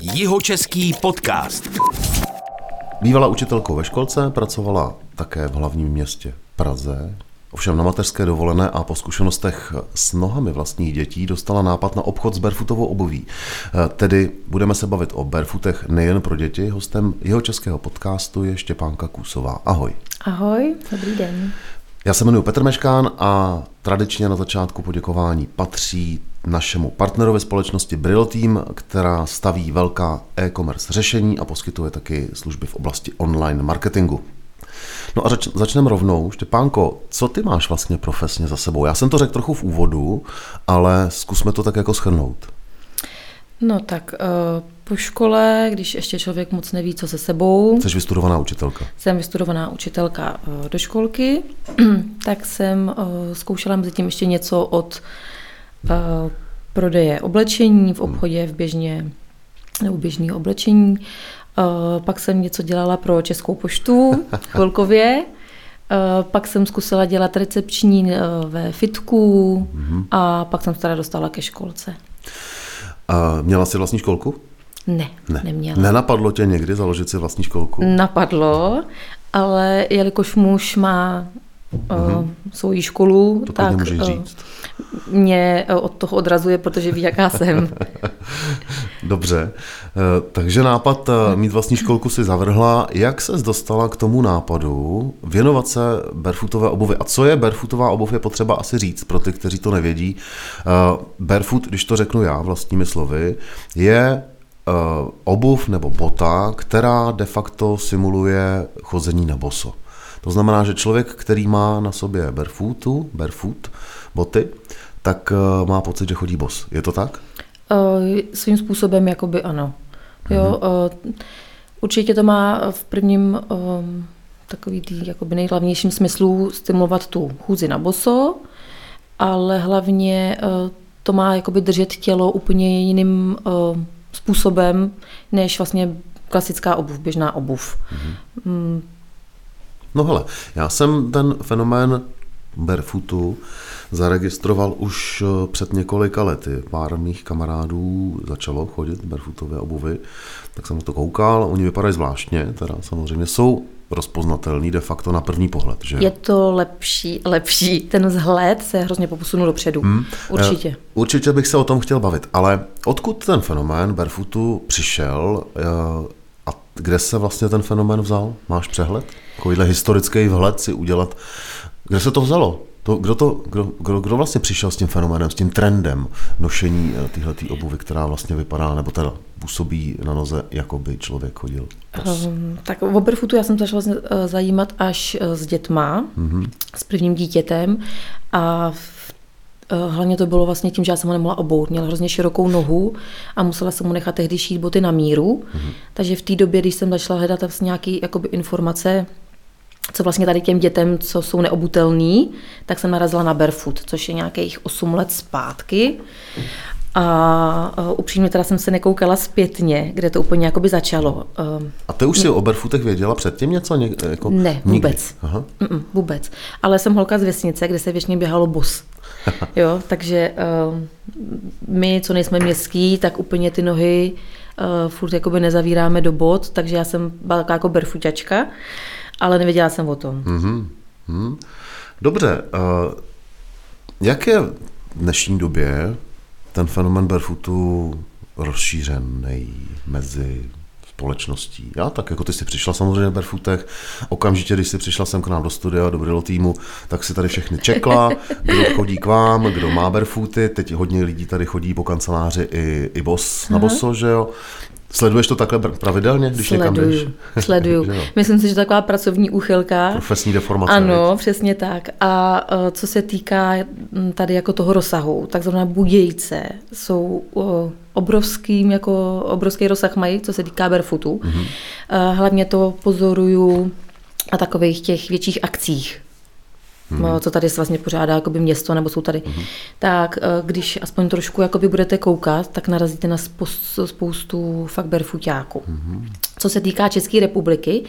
Jihočeský podcast. Bývala učitelkou ve školce, pracovala také v hlavním městě Praze. Ovšem na mateřské dovolené a po zkušenostech s nohami vlastních dětí dostala nápad na obchod s barefootovou obuví. Eh, Tedy budeme se bavit o barefootech nejen pro děti. Hostem jeho českého podcastu je Štěpánka Kůsová. Ahoj. Ahoj, dobrý den. Já se jmenuji Petr Meškán a tradičně na začátku poděkování patří našemu partnerovi společnosti Brill Team, která staví velká e-commerce řešení a poskytuje taky služby v oblasti online marketingu. No a zač- začneme rovnou. Štěpánko, co ty máš vlastně profesně za sebou? Já jsem to řekl trochu v úvodu, ale zkusme to tak jako schrnout. No tak eh, po škole, když ještě člověk moc neví, co se sebou, Jsi vystudovaná učitelka. jsem vystudovaná učitelka eh, do školky, tak jsem eh, zkoušela mezi tím ještě něco od eh, prodeje oblečení v obchodě, v běžně, nebo běžného oblečení. Eh, Pak jsem něco dělala pro Českou poštu chvilkově. Eh, Pak jsem zkusila dělat recepční ve fitku a pak jsem se teda dostala ke školce. A měla jsi vlastní školku? Ne, Ne. neměla. Nenapadlo tě někdy založit si vlastní školku? Napadlo, ale jelikož muž má uh, svoji školu, To tak eh, říct. mě eh, od toho odrazuje, protože ví, jaká jsem. Dobře, Eh, takže nápad eh, mít vlastní školku si zavrhla. Jak ses dostala k tomu nápadu věnovat se barefootové obuvi? A co je barefootová obuv, je potřeba asi říct pro ty, kteří to nevědí. Eh, Barefoot, když to řeknu já vlastními slovy, je eh, obuv nebo bota, která de facto simuluje chození na boso. To znamená, že člověk, který má na sobě barefootu, barefoot, boty, tak eh, má pocit, že chodí bos. Je to tak? Eh, Svým způsobem jakoby ano. Jo, eh, určitě to má v prvním takový tý jakoby nejhlavnějším smyslu stimulovat tu chůzi na boso, ale hlavně to má jakoby držet tělo úplně jiným způsobem, než vlastně klasická obuv, běžná obuv. Mm, No hele, já jsem ten fenomén barefootu zaregistroval už eh, před několika lety. Pár mých kamarádů začalo chodit barefootové obuvy, tak jsem na to koukal. Oni vypadají zvláštně, teda samozřejmě jsou rozpoznatelný de facto na první pohled, že? Je to lepší, lepší. Ten vzhled se hrozně poposunul dopředu. Hmm. Určitě. Eh, Určitě bych se o tom chtěl bavit, ale odkud ten fenomén barefootu přišel eh, a kde se vlastně ten fenomén vzal? Máš přehled? Takovýhle historický vhled si udělat. Kde se to vzalo? To, kdo, to, kdo, kdo, kdo vlastně přišel s tím fenoménem, s tím trendem nošení téhletý obuvy, která vlastně vypadá, nebo teda působí na noze, jako by člověk chodil? Um, tak o barefootu já jsem začala eh, zajímat až eh, s dětma, mm-hmm. s prvním dítětem a v, eh, hlavně to bylo vlastně tím, že já jsem ho nemohla obout. Měla hrozně širokou nohu a musela jsem mu nechat tehdy šít boty na míru. Mm-hmm. Takže v té době, když jsem začala hledat vlastně nějaké informace, co vlastně tady těm dětem, co jsou neobutelný, tak jsem narazila na barefoot, což je nějakých 8 let zpátky. A upřímně teda jsem se nekoukala zpětně, kde to úplně jakoby začalo. Um, A ty už si o barefootech věděla předtím něco? Ně, jako ne, nikdy? vůbec. Aha. Mm-mm, vůbec. Ale jsem holka z vesnice, kde se většině běhalo bos. Jo, takže uh, my, co nejsme městský, tak úplně ty nohy uh, furt jakoby nezavíráme do bod, takže já jsem byla jako barefootačka, ale nevěděla jsem o tom. Mhm. Mhm. Dobře, uh, jak je v dnešní době ten fenomen barefootu rozšířený mezi společností? Já tak, jako ty jsi přišla samozřejmě v barefootech, okamžitě, když jsi přišla sem k nám do studia, do Brillo týmu, tak si tady všechny čekla, kdo chodí k vám, kdo má barefooty, teď hodně lidí tady chodí po kanceláři i, i bos na boso, že jo? Sleduješ to takhle pravidelně, když někam jdeš? Sleduju, sleduju. Myslím si, že taková pracovní úchylka. Profesní deformace. Ano, viď? přesně tak. A eh, co se týká tady jako toho rozsahu, takzvané budějce jsou eh, obrovským, jako obrovský rozsah mají, co se týká barefootu. Mhm. Mm-hmm. Hlavně to pozoruju na takových těch větších akcích. Mhm. Mm. co tady se vlastně pořádá jakoby město, nebo jsou tady, mm. tak eh, když aspoň trošku jakoby budete koukat, tak narazíte na spoustu, spoustu fakt barefootáků. Mm. Co se týká České republiky,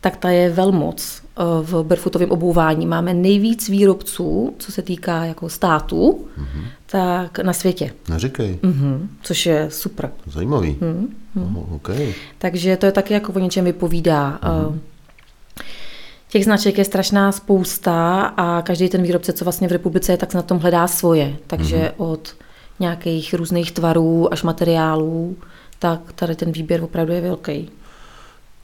tak ta je velmoc eh, v barefootovém obouvání. Máme nejvíc výrobců, co se týká jako států, mm-hmm. tak na světě. Neříkej. Mm-hmm. Což je super. Zajímavý. Mm-hmm. Oh, okay. Takže to je taky jako o něčem vypovídá. Mm-hmm. Těch značek je strašná spousta a každý ten výrobce, co vlastně v republice je, tak se na tom hledá svoje. Takže mm-hmm. od nějakých různých tvarů až materiálů, tak tady ten výběr opravdu je velký.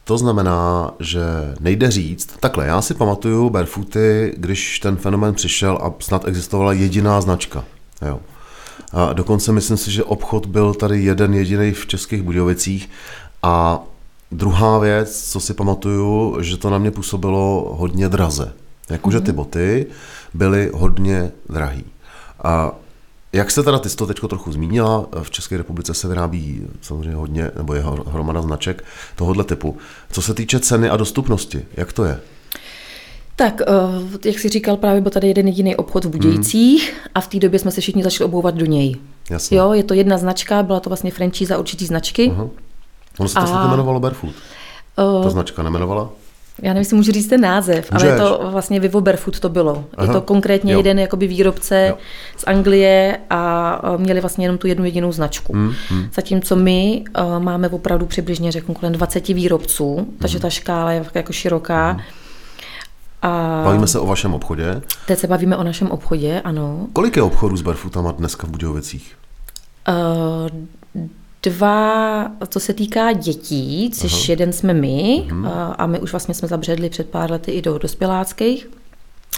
To znamená, že nejde říct, takhle, já si pamatuju barefooty, když ten fenomen přišel a snad existovala jediná značka. Jo. A dokonce myslím si, že obchod byl tady jeden jediný v Českých Budějovicích a druhá věc, co si pamatuju, že to na mě působilo hodně draze. Jakože ty mhm. boty byly hodně drahý. A jak se teda, ty jsi to teď trochu zmínila, v České republice se vyrábí samozřejmě hodně, nebo je hromada značek tohohle typu. Co se týče ceny a dostupnosti, jak to je? Tak, eh, jak jsi říkal, právě byl tady jeden jediný obchod v Budějcích hmm. a v té době jsme se všichni začali obouvat do něj. Jasně. Jo, je to jedna značka, byla to vlastně franchise určitý značky. Uh-huh. Ono se to a... jmenovalo Barefoot. Uh, Ta značka nemenovala? Já nevím, jestli můžu říct ten název, Můžeš. ale je to vlastně Vivo Barefoot to bylo. Aha. Je to konkrétně jo. jeden jakoby výrobce jo. z Anglie a měli vlastně jenom tu jednu jedinou značku. Hmm, hmm. Zatímco my uh, máme opravdu přibližně, řeknu, kolem 20 výrobců, hmm. takže ta škála je jako široká. Hmm. A bavíme se o vašem obchodě? Teď se bavíme o našem obchodě, ano. Kolik je obchodů s Barefootama dneska v Budějovicích? Uh, dva, co se týká dětí, což Aha. jeden jsme my uh-huh. a my už vlastně jsme zabředli před pár lety i do dospěláckých.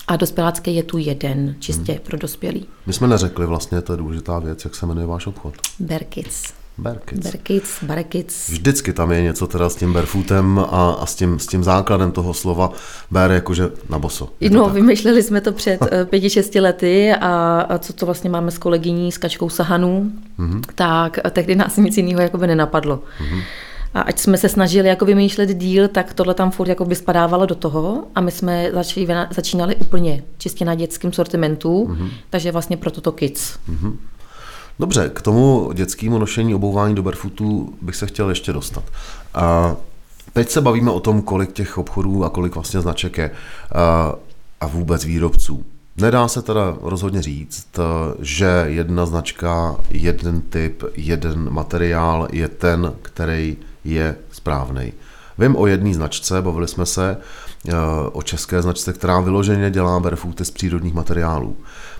A dospělácký je tu jeden, čistě hmm. pro dospělý. My jsme neřekli vlastně, to je důležitá věc, jak se jmenuje váš obchod. Berkic. Berkic. Berkic, Berkic. Vždycky tam je něco teda s tím barefootem a, a s, tím, s tím základem toho slova ber jakože na boso. No, vymýšleli jsme to před eh, pěti, šesti lety a, a co to vlastně máme s kolegyní s Kačkou Sahanů, mm-hmm. tak tehdy nás nic jiného jakoby nenapadlo. Mm-hmm. A ať jsme se snažili jako vymýšlet díl, tak tohle tam furt jako by spadávalo do toho a my jsme začali, začínali úplně čistě na dětském sortimentu, mm-hmm. takže vlastně proto to Kids. Mm-hmm. Dobře, k tomu dětskému nošení obouvání do barefootu bych se chtěl ještě dostat. A teď se bavíme o tom, kolik těch obchodů a kolik vlastně značek je a, a vůbec výrobců. Nedá se teda rozhodně říct, že jedna značka, jeden typ, jeden materiál je ten, který je správný. Vím o jedné značce, bavili jsme se o české značce, která vyloženě dělá barefooty z přírodních materiálů.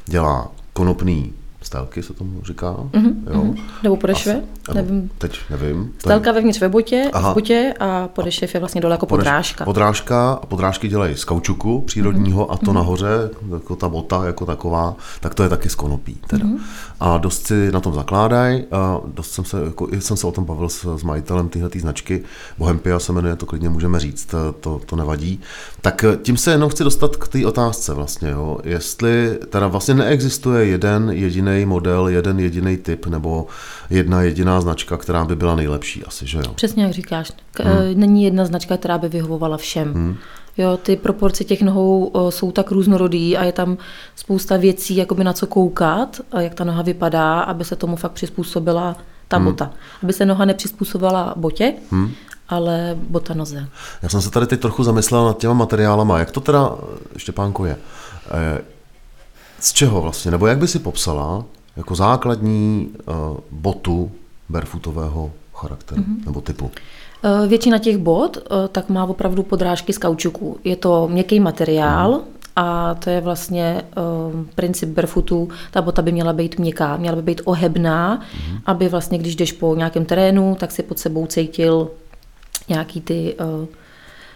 Dělá konopný Stélky se tomu říká. Mm-hmm, jo. Nebo podešve? Asi, nevím. Teď nevím. Stélka je... vevnitř ve botě, Aha. v botě a podešev je vlastně dole jako podrážka. Podrážka a podrážky dělají z kaučuku přírodního mm-hmm. a to mm-hmm. nahoře, jako ta bota jako taková, tak to je taky z konopí. Teda. Mm-hmm. A dost si na tom zakládají. A dost jsem se, jako, jsem se o tom bavil s, s majitelem téhle značky. Bohempia se jmenuje, to klidně můžeme říct, to, to nevadí. Tak tím se jenom chci dostat k té otázce vlastně, jo. jestli teda vlastně neexistuje jeden jediný jediný model, jeden jediný typ nebo jedna jediná značka, která by byla nejlepší asi, že jo? Přesně jak říkáš. Hmm. Eh, není jedna značka, která by vyhovovala všem. Hmm. Jo, ty proporce těch nohou jsou tak různorodý a je tam spousta věcí, jakoby na co koukat, jak ta noha vypadá, aby se tomu fakt přizpůsobila ta hmm. bota. Aby se noha nepřizpůsobila botě, hmm. ale bota noze. Já jsem se tady teď trochu zamyslel nad těma materiálama. Jak to teda, Štěpánko, je? Z čeho vlastně? Nebo jak by si popsala jako základní uh, botu barefootového charakteru mm-hmm. nebo typu? Eh, většina těch bot eh, tak má opravdu podrážky z kaučuku. Je to měkký materiál, mm. a to je vlastně um, princip barefootu. Ta bota by měla být měkká, měla by být ohebná, mm. aby vlastně, když jdeš po nějakém terénu, tak si pod sebou cítil nějaký ty uh,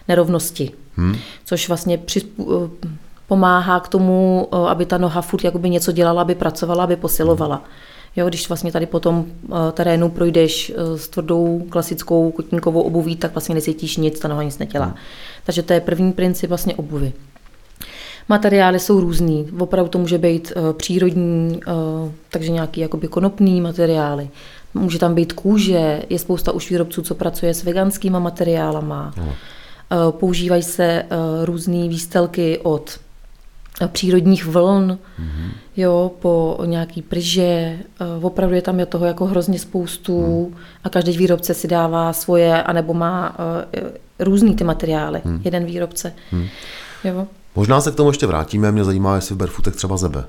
nerovnosti. Mm. Což vlastně přizpů, uh, pomáhá k tomu, eh, aby ta noha furt jakoby něco dělala, aby pracovala, aby posilovala. Jo, když vlastně tady po tom eh, terénu projdeš eh, s tvrdou klasickou kotníkovou obuví, tak vlastně necítíš nic, ta noha nic nedělá. Hmm. Takže to je první princip vlastně obuvy. Materiály jsou různý. Opravdu to může být přírodní, takže nějaký jakoby konopný materiály. Může tam být kůže, je spousta už výrobců, co pracuje s veganskýma materiálama. Hmm. Používají se různé výstelky od přírodních vln, mm-hmm. jo, po nějaký pryže, eh, opravdu je tam je toho jako hrozně spoustu mm. a každý výrobce si dává svoje, anebo má uh, různý ty materiály, mm. jeden výrobce. Mm. Jo. Možná se k tomu ještě vrátíme, mě zajímá, jestli v Barefootech třeba zebe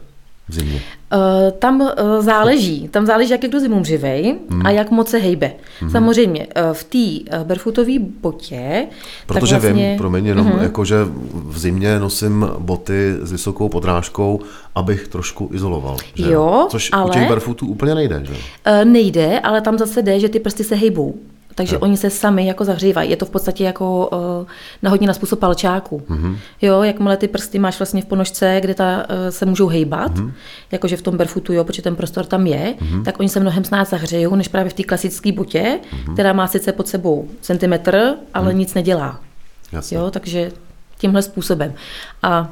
v zimě? Uh, tam uh, záleží. Tam záleží, jak je kdo zimu mřivej hmm. a jak moc se hejbe. Hmm. Samozřejmě uh, v té uh, barefootové botě... Protože vlastně... vím, promiň, jenom hmm. jako, že v zimě nosím boty s vysokou podrážkou, abych trošku izoloval. Že? Jo, Což ale... u těch barefootů úplně nejde, že? Uh, nejde, ale tam zase jde, že ty prsty se hejbou takže jo. oni se sami jako zahřívají. Je to v podstatě jako uh, na hodně na způsob palčáku. Mm-hmm. Jo, jakmile ty prsty máš vlastně v ponožce, kde ta, uh, se můžou hejbat, mm-hmm. jakože v tom barefootu, jo, protože ten prostor tam je, mm-hmm. tak oni se mnohem snáz zahřejou, než právě v té klasické botě, mm-hmm. která má sice pod sebou centimetr, ale mm-hmm. nic nedělá. Jasně. Jo, takže tímhle způsobem. A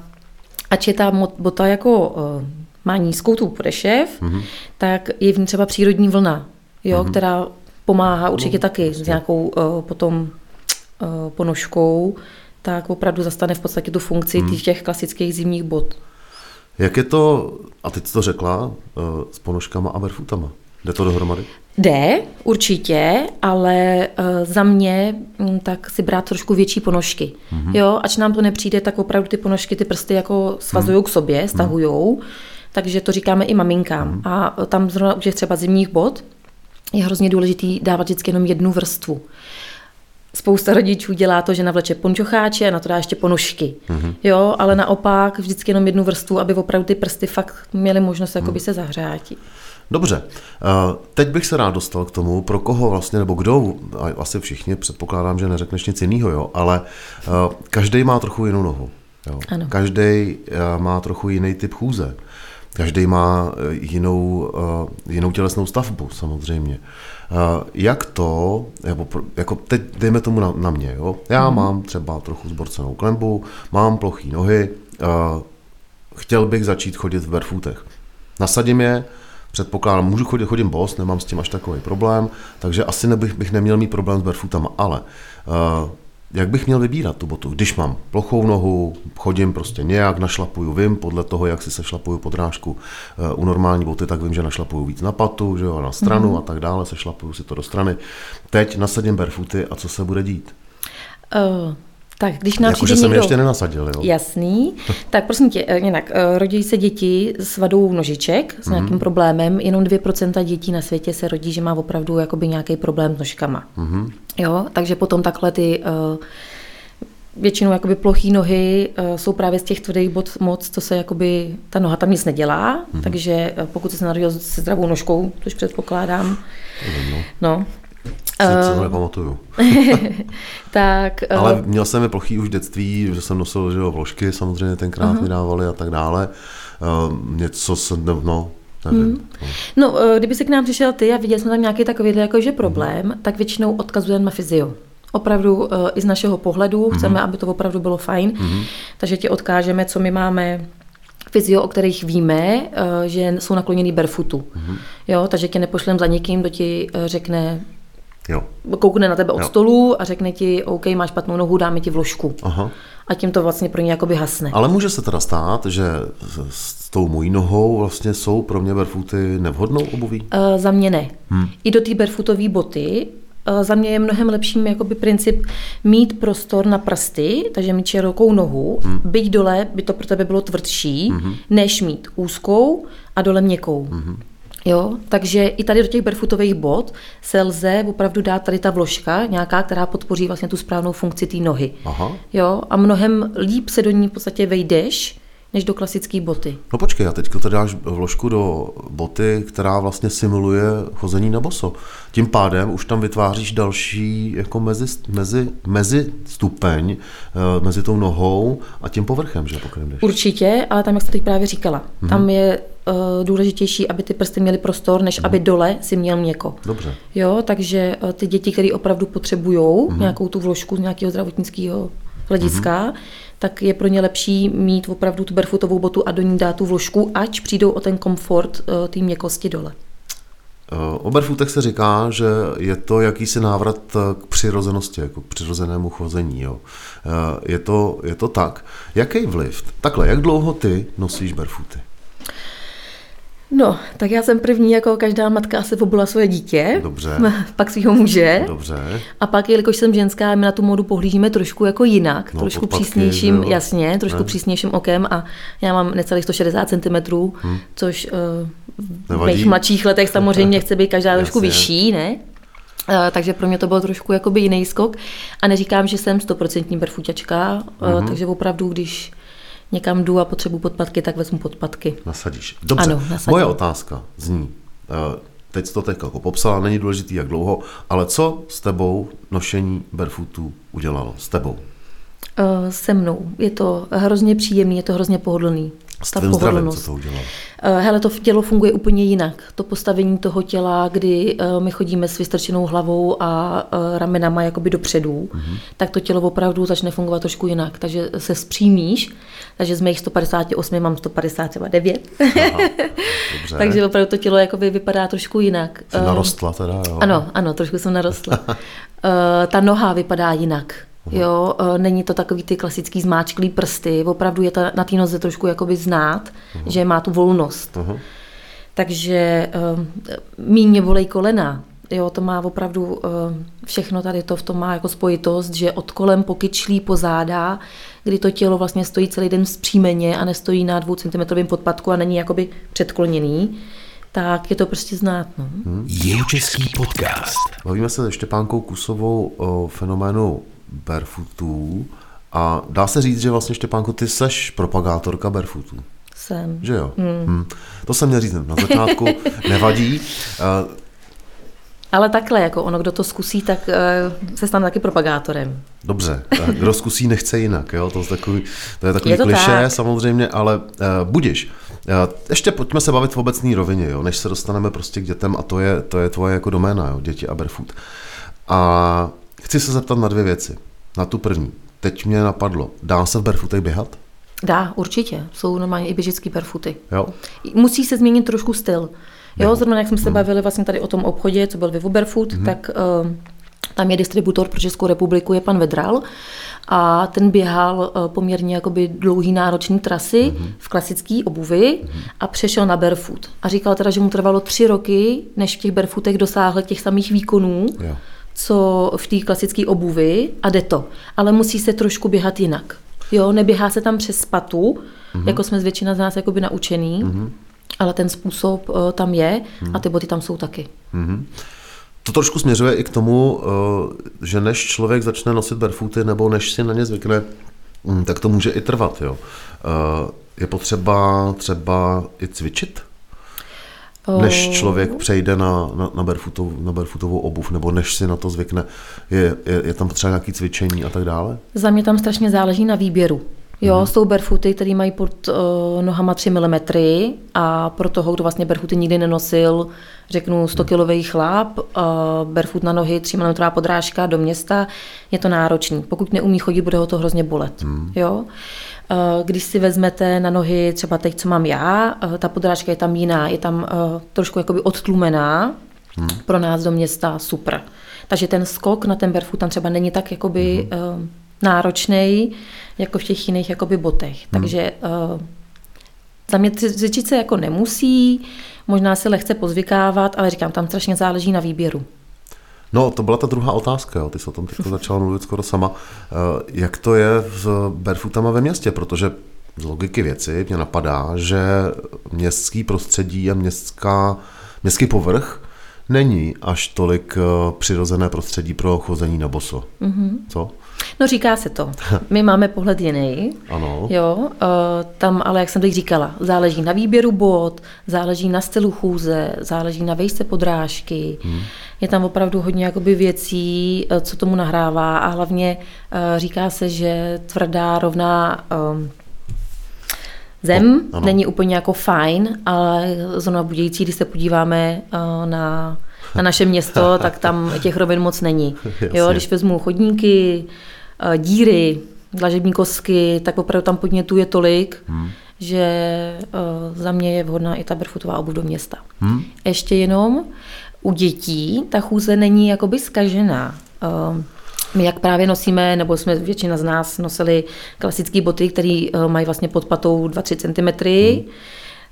ač je ta bota jako uh, má nízkou tu podešev, mm-hmm. tak je v ní třeba přírodní vlna, jo, mm-hmm. která pomáhá určitě no, taky s nějakou uh, potom uh, ponožkou, tak opravdu zastane v podstatě tu funkci hmm. těch klasických zimních bot. Jak je to, a teď jsi to řekla, uh, s ponožkama a barefootama? Jde to dohromady? Jde, určitě, ale uh, za mě um, tak si brát trošku větší ponožky. Mm-hmm. Jo, ač nám to nepřijde, tak opravdu ty ponožky ty prsty jako svazují mm-hmm. k sobě, stahujou. Mm-hmm. Takže to říkáme i maminkám. Mm-hmm. A tam zrovna už je třeba zimních bot, je hrozně důležitý dávat vždycky jenom jednu vrstvu. Spousta rodičů dělá to, že navleče pončocháče a na to dá ještě ponožky. Mm-hmm. Jo, ale naopak vždycky jenom jednu vrstvu, aby opravdu ty prsty fakt měly možnost mm. jakoby se zahřátit. Dobře, eh, teď bych se rád dostal k tomu, pro koho vlastně, nebo kdo, asi všichni, předpokládám, že neřekneš nic jiného, jo, ale eh, každý má trochu jinou nohu. Jo. Každý eh, má trochu jiný typ chůze. Každý má eh, jinou, uh, jinou tělesnou stavbu samozřejmě. Uh, jak to, jako, jako teď dejme tomu na, na mě, jo? já mm. mám třeba trochu zborcenou klembu, mám plochý nohy, chtěl bych začít chodit v barefootech. Nasadím je, předpokládám, můžu chodit, chodím bos, nemám s tím až takový problém, takže asi nebych, bych neměl mít problém s barefootama, ale uh, jak bych měl vybírat tu botu? Když mám plochou nohu, chodím prostě nějak, našlapuju, vím podle toho, jak si se šlapuju podrážku eh, u normální boty, tak vím, že našlapuju víc na patu, že jo, na stranu mm-hmm. a tak dále, se šlapuju si to do strany. Teď nasadím barefooty a co se bude dít? Uh, tak když nám jako, že jsem někdo... ještě nenasadil, jo? Jasný. tak prosím tě, eh, jinak, rodí se děti s vadou nožiček, s nějakým mm-hmm. problémem. Jenom 2% dětí na světě se rodí, že má opravdu jakoby nějaký problém s nožkama. Mm-hmm. Jo, takže potom takhle ty uh, většinou jakoby plochý nohy jsou právě z těch tvrdých bod moc, co se jakoby, ta noha tam nic nedělá, mm-hmm. takže pokud se narodil se zdravou nožkou, což předpokládám, no, no se to nepamatuju. tak, Ale měl jsem je plochý už v dětství, že jsem nosil že jo, vložky, samozřejmě tenkrát uh-huh. mi dávali a tak dále. Uh, něco jsem, no, Hmm. No, kdyby se k nám přišel ty a viděl jsme tam nějaký takový jakože problém, hmm. tak většinou odkazujeme na fyzio. Opravdu i z našeho pohledu hmm. chceme, aby to opravdu bylo fajn, hmm. takže ti odkážeme, co my máme fyzio, o kterých víme, že jsou nakloněný barefootu. Hmm. Jo, takže tě nepošlem za někým, kdo ti řekne, Jo. Koukne na tebe od jo. stolu a řekne ti, OK, máš špatnou nohu, dáme ti vložku. Aha. A tím to vlastně pro ně jakoby hasne. Ale může se teda stát, že s tou mojí nohou vlastně jsou pro mě barefooty nevhodnou obuví? Uh, za mě ne. Hmm. I do té barefootové boty uh, za mě je mnohem lepším jakoby princip mít prostor na prsty, takže mít širokou nohu, hmm. byť dole by to pro tebe bylo tvrdší, hmm. než mít úzkou a dole měkkou. Hmm. Jo, takže i tady do těch barefootových bot se lze opravdu dát tady ta vložka, nějaká, která podpoří vlastně tu správnou funkci té nohy. Aha. Jo, a mnohem líp se do ní v podstatě vejdeš, než do klasické boty. No počkej, a teď to dáš vložku do boty, která vlastně simuluje chození na boso. Tím pádem už tam vytváříš další jako mezi, mezi, mezi stupeň eh, mezi tou nohou a tím povrchem, že pokrym jdeš. Určitě, ale tam, jak jsi teď právě říkala, mm-hmm. tam je uh, důležitější, aby ty prsty měly prostor, než mm-hmm. aby dole si měl měko. Dobře. Jo, takže uh, ty děti, které opravdu potřebují mm-hmm. nějakou tu vložku z nějakého zdravotnického hlediska, mm-hmm tak je pro ně lepší mít opravdu tu barefootovou botu a do ní dát tu vložku, ať přijdou o ten komfort uh, té měkkosti dole. O barefootech se říká, že je to jakýsi návrat k přirozenosti, jako k přirozenému chození. Jo. Je, to, je to tak. Jaký vliv? Takhle, jak dlouho ty nosíš barefooty? No, tak já jsem první, jako každá matka se obula svoje dítě. Dobře. Pak svého muže. Dobře. A pak, jelikož jsem ženská, my na tu modu pohlížíme trošku jako jinak, no, trošku podpatky, přísnějším, jasně, trošku ne? přísnějším okem a já mám necelých 160 cm, hmm. což uh, v mých mladších letech samozřejmě chce být každá trošku vyšší, ne? Uh, takže pro mě to byl trošku jakoby jiný skok. A neříkám, že jsem stoprocentní barfuťačka, uh, takže opravdu, když někam jdu a potřebuji podpatky, tak vezmu podpatky. Nasadíš. Dobře, ano, nasadím. moje otázka zní, eh, teď to teď jako popsala, není důležitý jak dlouho, ale co s tebou nošení barefootů udělalo? S tebou? Uh, se mnou. Je to hrozně příjemný, je to hrozně pohodlný. S tvým zdravím, co to udělalo? Uh, hele, to tělo funguje úplně jinak. To postavení toho těla, kdy uh, my chodíme s vystrčenou hlavou a uh, ramenama jakoby dopředu, uh-huh. tak to tělo opravdu začne fungovat trošku jinak. Takže se zpřímíš, takže z mých 158 mám 159. takže opravdu to tělo jakoby vypadá trošku jinak. Jsi narostla teda, jo? Ano, ano, trošku jsem narostla. ta noha vypadá jinak. Jo, e, není to takový ty klasický zmáčklý prsty, opravdu je to na té noze trošku jakoby znát, uhum. že má tu volnost. Uhum. Takže um, míně volej kolena, Jo, to má opravdu všechno tady to v tom má jako spojitost, že od kolem pokyčlí po záda, kdy to tělo vlastně stojí celý den vzpřímeně a nestojí na dvou centimetrovém podpadku a není jakoby předkloněný, tak je to prostě znát. No. Hmm. český podcast. Bavíme se se Štěpánkou Kusovou o fenoménu barefootů a dá se říct, že vlastně Štěpánko, ty seš propagátorka barefootů. Jsem. Že jo? Hmm. Hmm. To jsem měl říct na začátku, nevadí. Uh, ale takhle, jako ono, kdo to zkusí, tak uh, se stane taky propagátorem. Dobře, kdo zkusí, nechce jinak, jo? To, je takový, to je takový je to kliše tak. samozřejmě, ale uh, budiš. Uh, ještě pojďme se bavit v obecné rovině, jo? než se dostaneme prostě k dětem a to je, to je tvoje jako doména, jo? děti a barefoot. A chci se zeptat na dvě věci. Na tu první. Teď mě napadlo, dá se v barefootech běhat? Dá, určitě. Jsou normálně i běžecký barefooty. Jo. Musí se změnit trošku styl. Jo, zrovna jak jsme se hmm. bavili vlastně tady o tom obchodě, co byl Vivo Barefoot, hmm. tak uh, tam je distributor pro Českou republiku, je pan Vedral a ten běhal uh, poměrně jakoby dlouhý náročný trasy hmm. v klasické obuvi hmm. a přešel na barefoot. A říkal teda, že mu trvalo tři roky, než v těch barefootech dosáhl těch samých výkonů, jo. Co v té klasické obuvi a jde to. Ale musí se trošku běhat jinak. Jo, neběhá se tam přes patu, mm-hmm. jako jsme z většina z nás jakoby naučený, mm-hmm ale ten způsob uh, tam je hmm. a ty boty tam jsou taky. Hmm. To trošku směřuje i k tomu, uh, že než člověk začne nosit barefooty nebo než si na ně zvykne, um, tak to může i trvat. Jo. Uh, je potřeba třeba i cvičit? Než člověk přejde na, na, na, barefootovou, na barefootovou obuv, nebo než si na to zvykne, je, je, je tam potřeba nějaké cvičení a tak dále? Za mě tam strašně záleží na výběru. Jo, hmm. jsou barefooty, které mají pod uh, nohama 3 mm a pro toho, kdo vlastně barefooty nikdy nenosil, řeknu 100 kilový chlap, uh, barefoot na nohy, 3 mm podrážka do města, je to náročný. Pokud neumí chodit, bude ho to hrozně bolet. Hmm. Jo? Uh, když si vezmete na nohy třeba teď, co mám já, uh, ta podrážka je tam jiná, je tam uh, trošku jakoby odtlumená, hmm. pro nás do města super. Takže ten skok na ten barefoot tam třeba není tak jakoby hmm. náročný, jako v těch jiných jakoby botech. Hmm. Takže za mě cvičit se jako nemusí, možná se lehce pozvykávat, ale říkám, tam strašně záleží na výběru. No, to byla ta druhá otázka, jo. ty jsi o tom teď začala mluvit skoro sama. Uh, jak to je s barefootama ve městě, protože z logiky věci mě napadá, že městský prostředí a městská, městský povrch není až tolik uh, přirozené prostředí pro chození na boso. Mm-hmm. Co? No říká se to. My máme pohled jiný. Ano. Jo, uh, tam ale, jak jsem teď říkala, záleží na výběru bod, záleží na stylu chůze, záleží na vejce podrážky. Hmm. Je tam opravdu hodně jakoby věcí, uh, co tomu nahrává a hlavně uh, říká se, že tvrdá rovná um, zem no, není úplně jako fajn, ale zrovna budějící, když se podíváme na na naše město, tak tam těch rovin moc není. Jo, když vezmu chodníky, eh, díry, dlažební kosky, tak opravdu tam podnětů je tolik, hmm. že uh, za mě je vhodná i ta barefootová obuv do města. Hmm. Ještě jenom u dětí ta chůze není jakoby skažená. Uh, my jak právě nosíme, nebo jsme většina z nás nosili klasické boty, které mají vlastně pod patou 2-3 cm, hmm.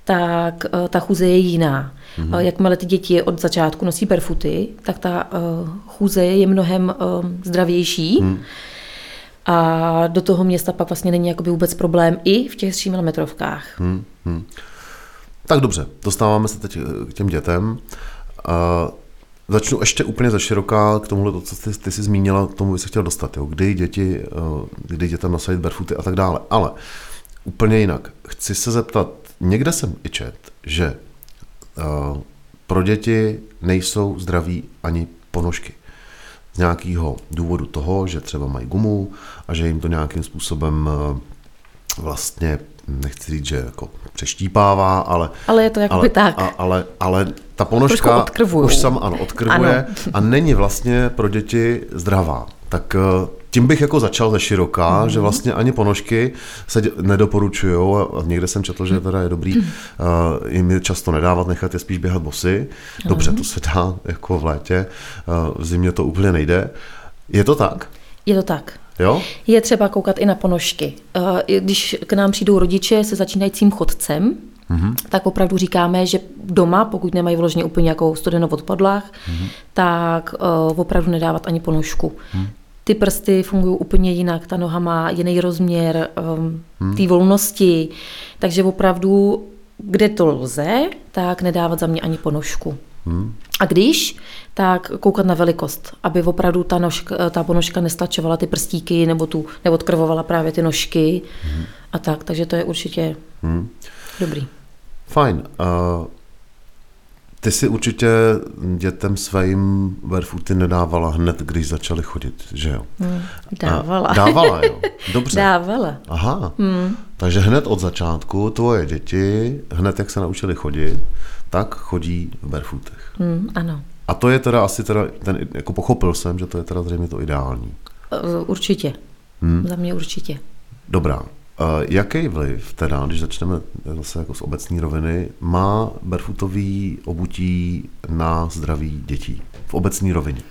tak ta chůze je jiná. Hmm. Jakmile ty děti od začátku nosí barefooty, tak ta chůze je mnohem zdravější. Hmm a do toho města pak vlastně není jakoby vůbec problém i v těch 3 mm. Hmm, hmm. Tak dobře, dostáváme se teď eh, k těm dětem. Uh, začnu ještě úplně za široká k tomuhle, co ty, ty jsi zmínila, k tomu by se chtěl dostat, jo? kdy děti, uh, kdy dětem nasadit barefooty a tak dále. Ale úplně jinak, chci se zeptat, někde jsem i čet, že uh, pro děti nejsou zdraví ani ponožky z nějakého důvodu toho, že třeba mají gumu a že jim to nějakým způsobem eh, vlastně nechci říct, že jako přeštípává, ale... Ale je to jako ale, tak. A, ale, ale ta ponožka už sam ano, odkrvuje ano. a není vlastně pro děti zdravá. Tak eh, tím bych jako začal ze široká, mm-hmm. že vlastně ani ponožky se nedoporučují a někde jsem četl, že teda je dobrý uh, jim je často nedávat, nechat je spíš běhat bosy. Dobře, to se dá jako v létě, uh, v zimě to úplně nejde. Je to tak? Je to tak. Jo? Je třeba koukat i na ponožky. Uh, když k nám přijdou rodiče se začínajícím chodcem, Mm-hmm. tak opravdu říkáme, že doma, pokud nemají vložně úplně jako studenou v podlách, mm-hmm. tak uh, opravdu nedávat ani ponožku. Mm ty prsty fungují úplně jinak, ta noha má jiný rozměr um, hmm. té volnosti, takže opravdu, kde to lze, tak nedávat za mě ani ponožku. Hmm. A když, tak koukat na velikost, aby opravdu ta, nožka, ta ponožka nestačovala ty prstíky nebo tu neodkrvovala právě ty nožky hmm. a tak, takže to je určitě hmm. dobrý. Fajn. Uh, ty si určitě dětem svým barefooty nedávala hned, když začali chodit, že jo? Hmm, dávala. A, dávala, jo. Dobře. Dávala. Aha. Hmm. Takže hned od začátku tvoje děti, hned jak se naučili chodit, tak chodí v barefootech. Hmm, ano. A to je teda asi teda, ten, jako pochopil jsem, že to je teda zřejmě to ideální. Určitě. Hmm. Za mě určitě. Dobrá. Jaký vliv teda, když začneme zase jako z obecní roviny, má barefootový obutí na zdraví dětí v obecní rovině?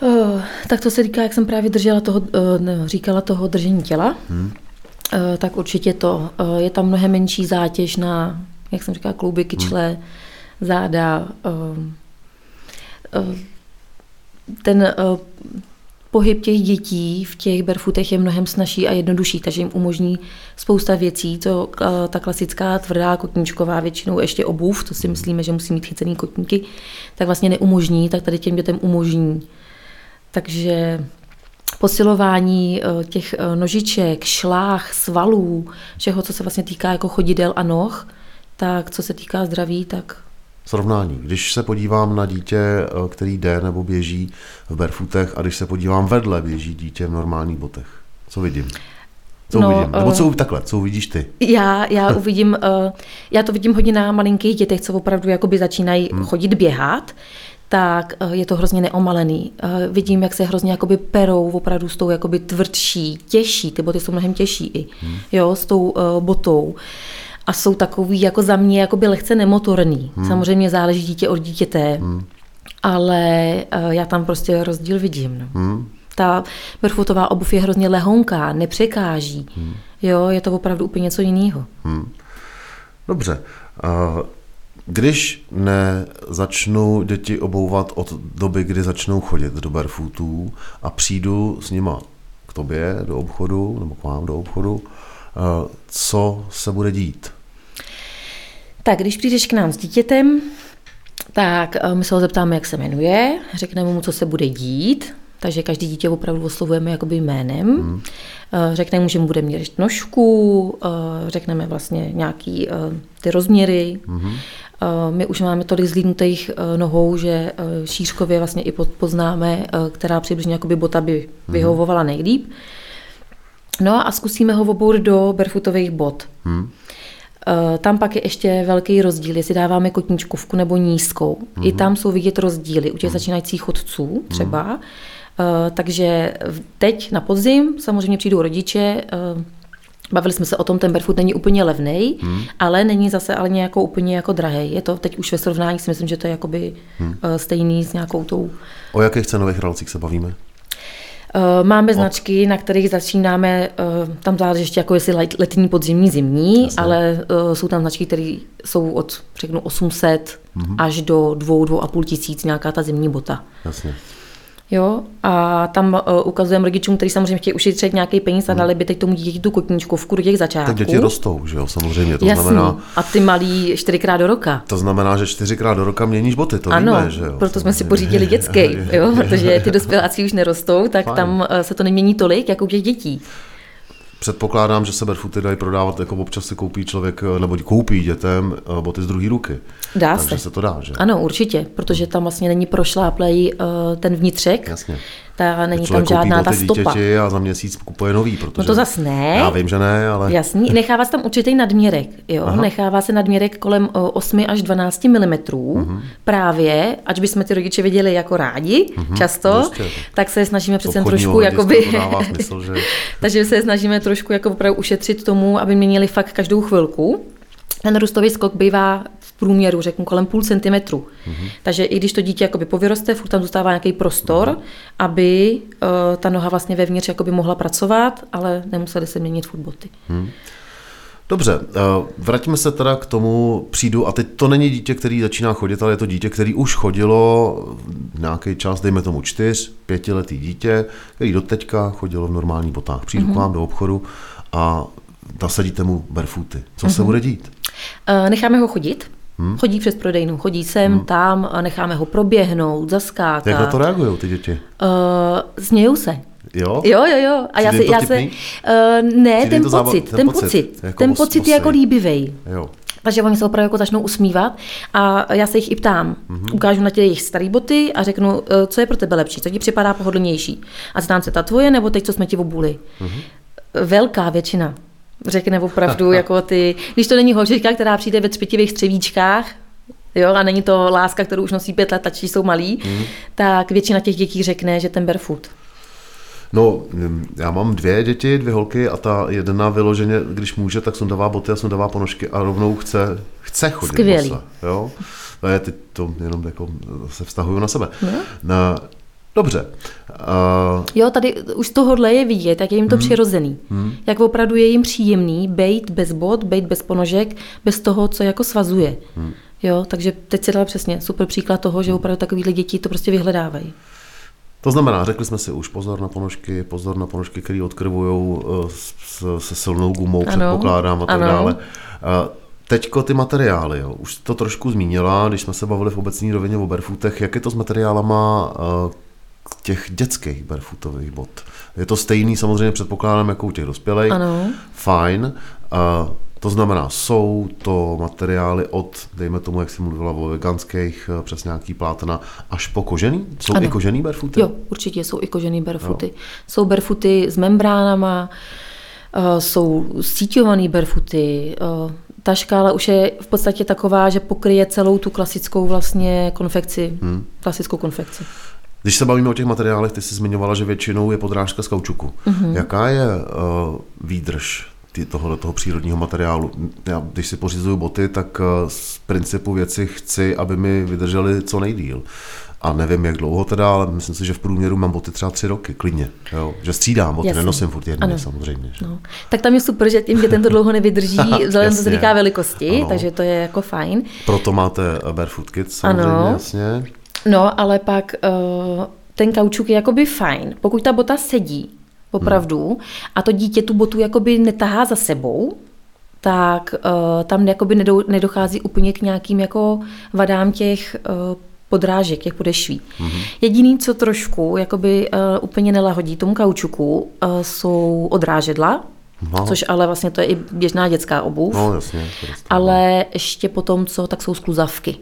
Uh, tak to se říká, jak jsem právě držela toho, uh, říkala toho držení těla, hmm. uh, tak určitě to. Je tam mnohem menší zátěž na, jak jsem říkala, klouby, kyčle, hmm. záda. Ten pohyb těch dětí v těch barefootech je mnohem snažší a jednodušší, takže jim umožní spousta věcí, to eh, ta klasická tvrdá kotníčková, většinou ještě obuv, to si myslíme, že musí mít chycený kotníky, tak vlastně neumožní, tak tady těm dětem umožní. Takže posilování eh, těch eh, nožiček, šlách, svalů, všeho, co se vlastně týká jako chodidel a noh, tak co se týká zdraví, tak srovnání. Když se podívám na dítě, eh, který jde nebo běží v barefootech a když se podívám vedle, běží dítě v normálních botech. Co vidím? Co no, uvidím? Nebo co uh, takhle, co uvidíš ty? Já, já uvidím, uh, já to vidím hodně na malinkých dětech, co opravdu jakoby začínají hmm. chodit běhat, tak je to hrozně neomalený. Vidím, jak se hrozně jakoby perou opravdu s tou jakoby tvrdší, těžší, ty boty jsou mnohem těžší i, hmm. jo, s tou botou. Uh, a jsou takový jako za mě jakoby lehce nemotorný. Hmm. Samozřejmě záleží dítě od dítěte, hmm. ale uh, já tam prostě rozdíl vidím. No. Hmm. Ta barefootová obuv je hrozně lehonká, nepřekáží. Hmm. Jo, je to opravdu úplně něco jiného. Hmm. Dobře. Uh, když nezačnu děti obouvat od doby, kdy začnou chodit do barefootů a přijdu s nima k tobě do obchodu nebo k vám do obchodu, Eh, co se bude dít? Tak, když přijdeš k nám s dítětem, tak eh, my se ho zeptáme, jak se jmenuje, řekneme mu, co se bude dít, takže každý dítě opravdu oslovujeme jakoby jménem. Hmm. Eh, řekneme mu, že mu bude měřit nožku, řekneme vlastně nějaký ty rozměry. Hmm. My už máme tolik zlídnutých nohou, že šířkově vlastně i poznáme, která přibližně jakoby bota by hmm. vyhovovala nejlíp. No a zkusíme ho obout do barefootových bot. Hmm. Eh, tam pak je ještě velký rozdíl, jestli dáváme kotníčkovku nebo nízkou. Hmm. I tam jsou vidět rozdíly u těch hmm. začínajících chodců hmm. třeba. Hmm. Takže teď na podzim samozřejmě přijdou rodiče, eh, Bavili jsme se o tom, ten barefoot není úplně levný, hmm. ale není zase ale nějakou úplně jako drahý. Je to teď už ve srovnání si myslím, že to je jakoby hmm. stejný s nějakou tou... O jakých cenových relacích se bavíme? Eh, máme značky, na kterých začínáme, eh, tam záleží ještě jako jestli letní, podzimní, zimní, Jasně. ale eh, jsou tam značky, které jsou od řeknu 800 mm-hmm. až do 2, 2,5 tisíc nějaká ta zimní bota. Jasně. Jo, a tam uh, ukazujeme rodičům, kteří samozřejmě chtějí ušetřit nějaký peníz a hmm. dali by teď tomu dítěti tu kotníčkovku do těch začátků. Ty děti rostou, že jo, samozřejmě. To Jasný. znamená, a ty malí čtyřikrát do roka. To znamená, že čtyřikrát do roka měníš boty, to ano, víme, že jo. proto jsme si pořídili dětský, jo, protože ty dospěláci už nerostou, tak Fajn. tam uh, se to nemění tolik, jako u těch dětí. Předpokládám, že se barefooty dají prodávat, jako občas si koupí člověk, nebo koupí dětem eh, boty z druhé ruky. Dá Takže se. se to dá, že? Ano, určitě, protože tam vlastně není prošláplej uh, ten vnitřek. Jasně. Ta, není tam žádná ta stopa. a za měsíc kupuje nový, protože... No to zas ne. Já vím, že ne, ale... Jasný, nechává se tam určitý nadměrek, jo. Aha. Nechává se nadměrek kolem 8 až 12 mm, uh-huh. právě, ať bychom ty rodiče viděli jako rádi, uh-huh. často, Ještě. tak se snažíme přece trošku, jakoby... smysl, že... Takže se snažíme trošku jako opravdu ušetřit tomu, aby měnili fakt každou chvilku. Ten růstový skok bývá průměru, řeknu, kolem půl centimetru. Mm-hmm. Takže i když to dítě jakoby povyroste, furt tam zůstává nějaký prostor, mm-hmm. aby uh, ta noha vlastně vevnitř jakoby mohla pracovat, ale nemuseli se měnit furt boty. Mm. Dobře, uh, vraťme se teda k tomu přijdu, a teď to není dítě, který začíná chodit, ale je to dítě, který už chodilo nějaký čas, dejme tomu čtyř, pětiletý dítě, který doteďka chodilo v normálních botách. Přijdu mm-hmm. k vám do obchodu a nasadíte mu barefooty. Co mm-hmm. se mhm. bude dít? Uh, necháme ho chodit. Hmm? Chodí přes prodejnu, chodí sem, hmm. tam, a necháme ho proběhnout, zaskákat. Jak na to reagují ty děti? Uh, smějou se. Jo? Jo, jo, jo. A já se, já se, uh, ne, ten pocit, zábal, ten, ten pocit, pocit, jako ten pocit je jako líbivý. Jo. Takže oni se opravdu jako začnou usmívat a já se jich i ptám. Mm-hmm. Ukážu na těch jejich staré boty a řeknu, co je pro tebe lepší, co ti připadá pohodlnější. A ztám se ta tvoje, nebo teď, co jsme ti obuli. Mm-hmm. Velká většina řekne opravdu, jako ty, když to není holčička, která přijde ve třpitivých střevíčkách, jo, a není to láska, kterou už nosí pět let, tačí jsou malí, mm. tak většina těch dětí řekne, že ten barefoot. No, já mám dvě děti, dvě holky a ta jedna vyloženě, když může, tak sundává boty a sundává ponožky a rovnou chce, chce chodit Skvělý. Bose, jo? No je teď to jenom jako se vztahuju na sebe. No. Na, Dobře. Uh... Jo, tady už z tohohle je vidět, jak je jim to hmm. přirozený. Hmm. Jak opravdu je jim příjemný bejt bez bod, bejt bez ponožek, bez toho, co jako svazuje. Hmm. Jo, takže teď se dala přesně super příklad toho, že opravdu takovýhle děti to prostě vyhledávají. To znamená, řekli jsme si už pozor na ponožky, pozor na ponožky, které odkrvují uh, se silnou gumou, ano, předpokládám a tak ano. dále. Uh, Teďko ty materiály, jo. už to trošku zmínila, když jsme se bavili v obecní rovině o barefootech, jak je to s materiálama, těch dětských barefootových bot. Je to stejný samozřejmě předpokládám jako u těch dospělých. Ano. Fajn. A to znamená, jsou to materiály od, dejme tomu, jak jsi mluvila o veganských, eh, přes nějaký plátna, až po kožený? Jsou ano. i kožený barefooty? Jo, určitě jsou i kožený barefooty. Jo. Jsou barefooty s membránama, uh, jsou síťovaný barefooty, uh, ta škála už je v podstatě taková, že pokryje celou tu klasickou vlastně konfekci, hmm. klasickou konfekci. Když se bavíme o těch materiálech, ty jsi zmiňovala, že většinou je podrážka z kaučuku. Mm-hmm. Jaká je uh, výdrž tohoto toho přírodního materiálu? Já, když si pořizuju boty, tak uh, z principu věci chci, aby mi vydržely co nejdíl. A nevím, jak dlouho teda, ale myslím si, že v průměru mám boty třeba tři roky, klidně. Jo? Že střídám boty, Jasně. nenosím furt jedny, ano. samozřejmě. Že? No. Tak tam je super, že tím, že tento dlouho nevydrží, vzhledem to se týká velikosti, ano. takže to je jako fajn. Proto máte Barefoot Kids, samozřejmě, ano. jasně. No, ale pak uh, ten kaučuk je jakoby fajn, pokud ta bota sedí, opravdu, hmm. a to dítě tu botu jakoby netahá za sebou, tak uh, tam jakoby nedou, nedochází úplně k nějakým jako vadám těch uh, podrážek, těch podešví. Mm-hmm. Jediný, co trošku jakoby uh, úplně nelahodí tomu kaučuku, uh, jsou odrážedla, No. Což ale vlastně to je i běžná dětská obuv. No, jasně, ale ještě potom co, tak jsou skluzavky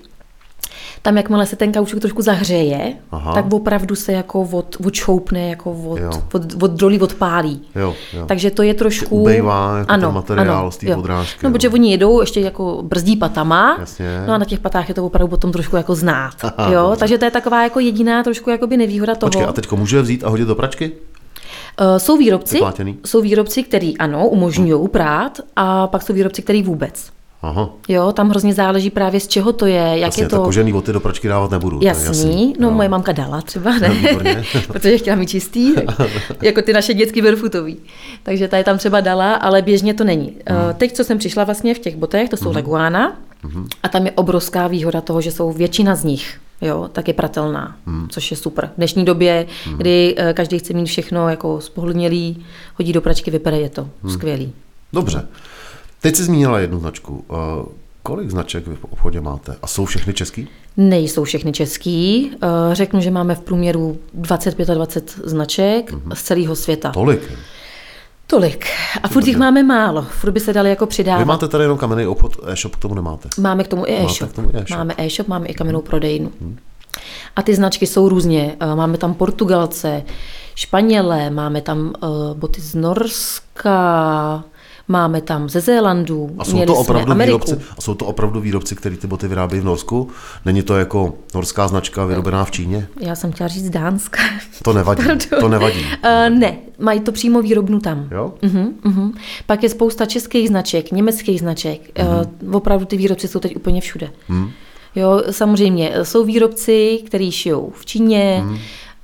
tam jakmile se ten kaučuk trošku zahřeje, Aha. tak opravdu se jako od, odšoupne, jako od, od, od dolí odpálí. Jo, jo. Takže to je trošku... Ubejvá jako ano, ten materiál ano, z té podrážky. No, protože oni jedou ještě jako brzdí patama, Jasně. no a na těch patách je to opravdu potom trošku jako znát. Aha, jo? Takže to je taková jako jediná trošku jakoby nevýhoda toho. Počkej, a teď může vzít a hodit do pračky? Uh, jsou výrobci, Vyplátěný? jsou výrobci, který ano, umožňují prát a pak jsou výrobci, který vůbec. Aha. Jo, tam hrozně záleží právě z čeho to je, jak Jasně, je to... tak kožený boty do pračky dávat nebudu. Jasný, jasný. no Jo. moje mamka dala třeba, ne? No, protože chtěla mít čistý, jako ty naše dětský barefootový. Takže ta je tam třeba dala, ale běžně to není. Hmm. Teď, co jsem přišla vlastně v těch botech, to jsou hmm. Leguana hmm. a tam je obrovská výhoda toho, že jsou většina z nich jo, tak je pratelná, hmm. což je super. V dnešní době, hmm. kdy eh, každý chce mít všechno jako spohlnělý, hodí do pračky, vypere je to hmm. skvělý. Dobře. Teď jsi zmínila jednu značku. Uh, kolik značek vy v obchodě máte? A jsou všechny český? Nejsou všechny český. Eh, Řeknu, že máme v průměru 25 a 20 značek Mhm. z celého světa. Tolik. Tolik. A furt jich máme málo. Furt by se dali jako přidávat. Vy máte tady jenom kamenný obchod, e-shop k tomu nemáte. Máme k tomu i Máte e-shop. k tomu e-shop. Máme e-shop, máme i kamennou prodejnu. A ty značky jsou různě. Eh, Máme tam Portugalce, Španělé, máme tam boty z Norska, máme tam ze Zélandu, A jsou to opravdu Ameriku. výrobci, a jsou to opravdu výrobci, kteří ty boty vyrábějí v Norsku? Není to jako norská značka vyrobená v Číně? Já jsem chtěla říct Dánska. To nevadí. Pardon. To nevadí. Uh, ne, mají to přímo výrobnu tam. Jo? Uh-huh, uh-huh. Pak je spousta českých značek, německých značek. Uh-huh. Uh, opravdu ty výrobci jsou teď úplně všude. Uh-huh. Jo, samozřejmě jsou výrobci, kteří šijou v Číně. Uh-huh.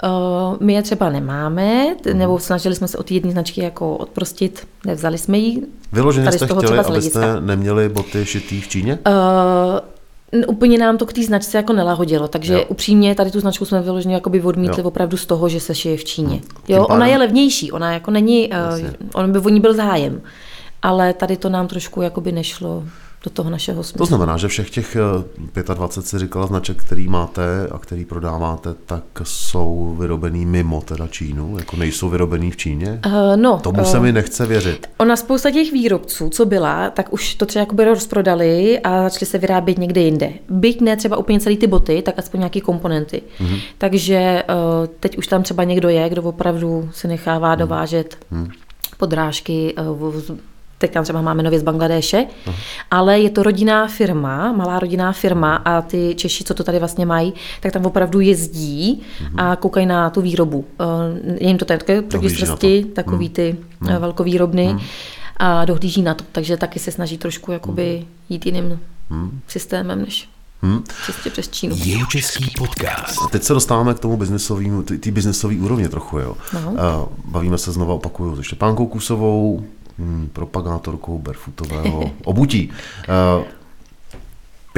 Uh, my je třeba nemáme, t- nebo snažili jsme se o ty jedné značky jako odprostit, nevzali jsme ji. Vyloženě jste toho chtěli, abyste neměli boty šitý v Číně? Uh, úplně nám to k té značce jako nelahodilo, takže Jo. upřímně tady tu značku jsme vyloženě jakoby odmítli Jo. opravdu z toho, že se šije v Číně. Tím Jo, ona je levnější, ona jako není, Jasně. uh, on by o ní byl zájem, ale tady to nám trošku jakoby nešlo do toho našeho smyslu. To znamená, že všech těch eh, 25 si říkala značek, který máte a který prodáváte, tak jsou vyrobený mimo teda Čínu, jako nejsou vyrobený v Číně? Uh, no, Tomu uh, se mi nechce věřit. Ona spousta těch výrobců, co byla, tak už to třeba jakoby rozprodali a začaly se vyrábět někde jinde. Byť ne třeba úplně celý ty boty, tak aspoň nějaké komponenty. Mm-hmm. Takže uh, teď už tam třeba někdo je, kdo opravdu se nechává mm-hmm. dovážet mm-hmm. podrážky. Uh, teď tam třeba máme nově z Bangladéše, uh-huh. ale je to rodinná firma, malá rodinná firma a ty Češi, co to tady vlastně mají, tak tam opravdu jezdí uh-huh. a koukají na tu výrobu. Uh, je jim to tady proti srsti, to. takový ty uh, velkovýrobny a dohlíží na to, takže taky se snaží trošku jakoby jít jiným systémem, než čistě přes Čínu. Jihočeský podcast. A teď se dostáváme k tomu biznesovému, ty, ty biznesové úrovně trochu, jo. No. Uh, bavíme se znova, opakuju, se Štěpánkou Kusovou, hm, propagátorkou barefootového obutí. Uh,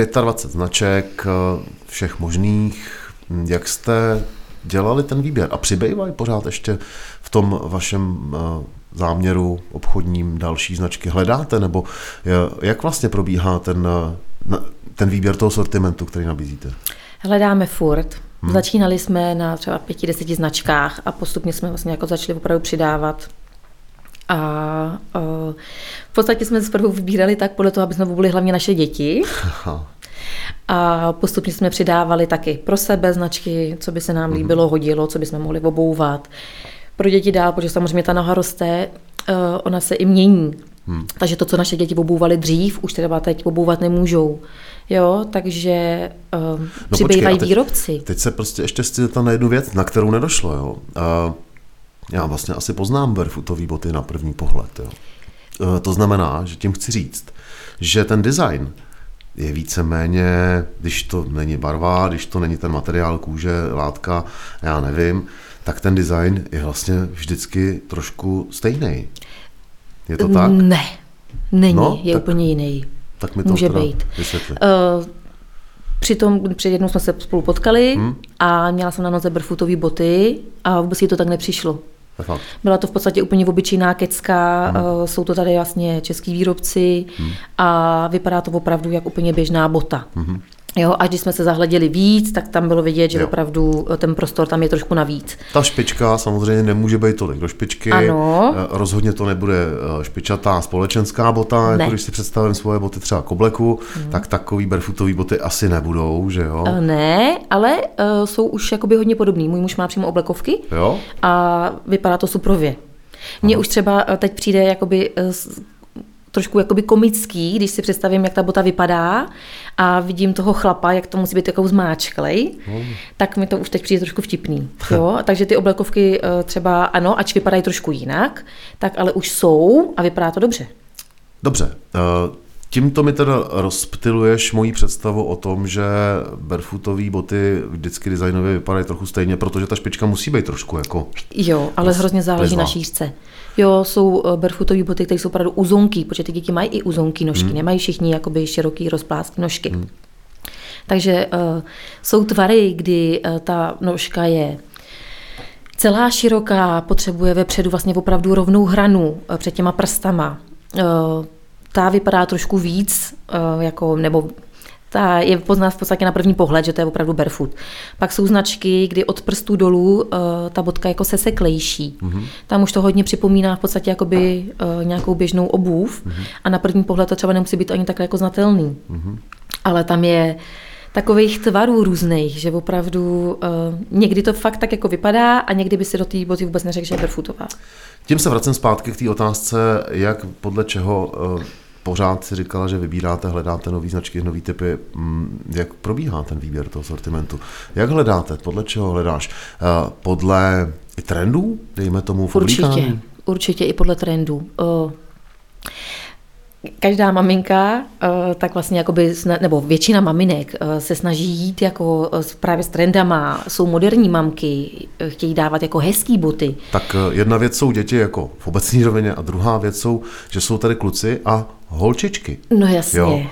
25 značek, eh, všech možných. Hm, Jak jste dělali ten výběr? A přibývají pořád ještě v tom vašem eh, záměru obchodním další značky? Hledáte? Nebo jak vlastně probíhá ten, eh, ten výběr toho sortimentu, který nabízíte? Hledáme furt. Hmm. Začínali jsme na třeba pěti, deseti značkách a postupně jsme vlastně jako začali opravdu přidávat. A uh, v podstatě jsme zprvu vybírali tak podle toho, aby jsme byli hlavně naše děti. A postupně jsme přidávali taky pro sebe značky, co by se nám líbilo, hodilo, co by jsme mohli obouvat. Pro děti dál, protože samozřejmě ta noha roste, uh, ona se i mění. Hmm. Takže to, co naše děti obouvaly dřív, už třeba teď obouvat nemůžou. Jo, takže uh, no přibývají teď, výrobci. Teď se prostě ještě chci zeptat na jednu věc, na kterou nedošlo. Jo. Uh, já vlastně asi poznám barefootový boty na první pohled. Jo. Uh, to znamená, že tím chci říct, že ten design je víceméně, když to není barva, když to není ten materiál kůže, látka, já nevím, tak ten design je vlastně vždycky trošku stejný. Je to tak? Ne, není, No, je tak- úplně jiný. Tak mi to Může být. vysvětli. Uh, Přitom před jednou jsme se spolu potkali hmm. a měla jsem na noze barefootový boty a vůbec jí to tak nepřišlo. Fakt. Byla to v podstatě úplně obyčejná kecka, hmm. jsou to tady vlastně český výrobci hmm. a vypadá to opravdu jak úplně běžná bota. Hmm. Jo, až když jsme se zahleděli víc, tak tam bylo vidět, že Jo. opravdu ten prostor tam je trošku navíc. Ta špička samozřejmě nemůže být tolik do špičky. Ano. Eh, Rozhodně to nebude eh, špičatá společenská bota, jako Ne. když si představím svoje boty třeba k obleku, Mhm. tak takový barefootový boty asi nebudou, že jo? Eh, Ne, ale uh, jsou už jakoby hodně podobný. Můj muž má přímo oblekovky Jo? a vypadá to suprově. Mně už třeba eh, teď přijde jakoby eh, trošku jakoby komický, když si představím, jak ta bota vypadá a vidím toho chlapa, jak to musí být takovou zmáčklej, mm. tak mi to už teď přijde trošku vtipný. Jo? Takže ty oblekovky eh, třeba, ano, ač vypadají trošku jinak, tak ale už jsou a vypadá to dobře. Dobře. Uh... Tímto mi teda rozptiluješ moji představu o tom, že barefootové boty vždycky designově vypadají trochu stejně, protože ta špička musí být trošku jako... Jo, ale hrozně záleží na šířce. Jo, jsou eh, barefootové boty, které jsou opravdu uzonky, protože ty děti mají i uzonky nožky, hmm. nemají všichni jakoby široký rozplásky nožky. Hmm. Takže uh, jsou tvary, kdy uh, ta nožka je celá široká, potřebuje vepředu vlastně opravdu rovnou hranu uh, před těma prstama. Uh, ta vypadá trošku víc, uh, jako, nebo ta je poznat v podstatě na první pohled, že to je opravdu barefoot. Pak jsou značky, kdy od prstů dolů uh, ta bodka jako se seklejší. Mm-hmm. Tam už to hodně připomíná v podstatě jakoby uh, nějakou běžnou obuv mm-hmm. a na první pohled to třeba nemusí být ani takhle jako znatelný. Mm-hmm. Ale tam je takových tvarů různých, že opravdu uh, někdy to fakt tak jako vypadá a někdy by si do té boty vůbec neřekl, že je barefootová. Tím se vracím zpátky k té otázce, jak podle čeho uh pořád si říkala, že vybíráte, hledáte nové značky, nové typy. Mm, jak probíhá ten výběr toho sortimentu? Jak hledáte? Podle čeho hledáš? Eh, podle trendů, dejme tomu v Určitě, určitě i podle trendů. Eh, každá maminka, eh, tak vlastně jakoby, nebo většina maminek se snaží jít jako právě s trendama, jsou moderní mamky, chtějí dávat jako hezký boty. Tak jedna věc jsou děti jako v obecní rovině a druhá věc jsou, že jsou tady kluci a holčičky. No jasně. Jo.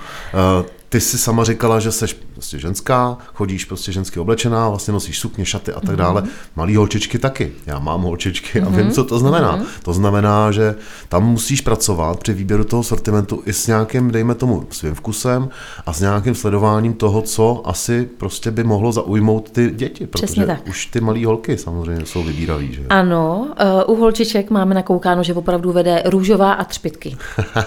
Ty jsi sama říkala, že jsi prostě ženská, chodíš prostě žensky oblečená, vlastně nosíš sukně, šaty a tak mm-hmm. dále. Malý holčičky taky. Já mám holčičky a mm-hmm. vím, co to znamená. Mm-hmm. To znamená, že tam musíš pracovat při výběru toho sortimentu i s nějakým, dejme tomu, svým vkusem a s nějakým sledováním toho, co asi prostě by mohlo zaujmout ty děti, protože tak. už ty malé holky samozřejmě jsou vybíraví. Že? Ano, uh, u holčiček máme nakoukáno, že opravdu vede růžová a třpitky.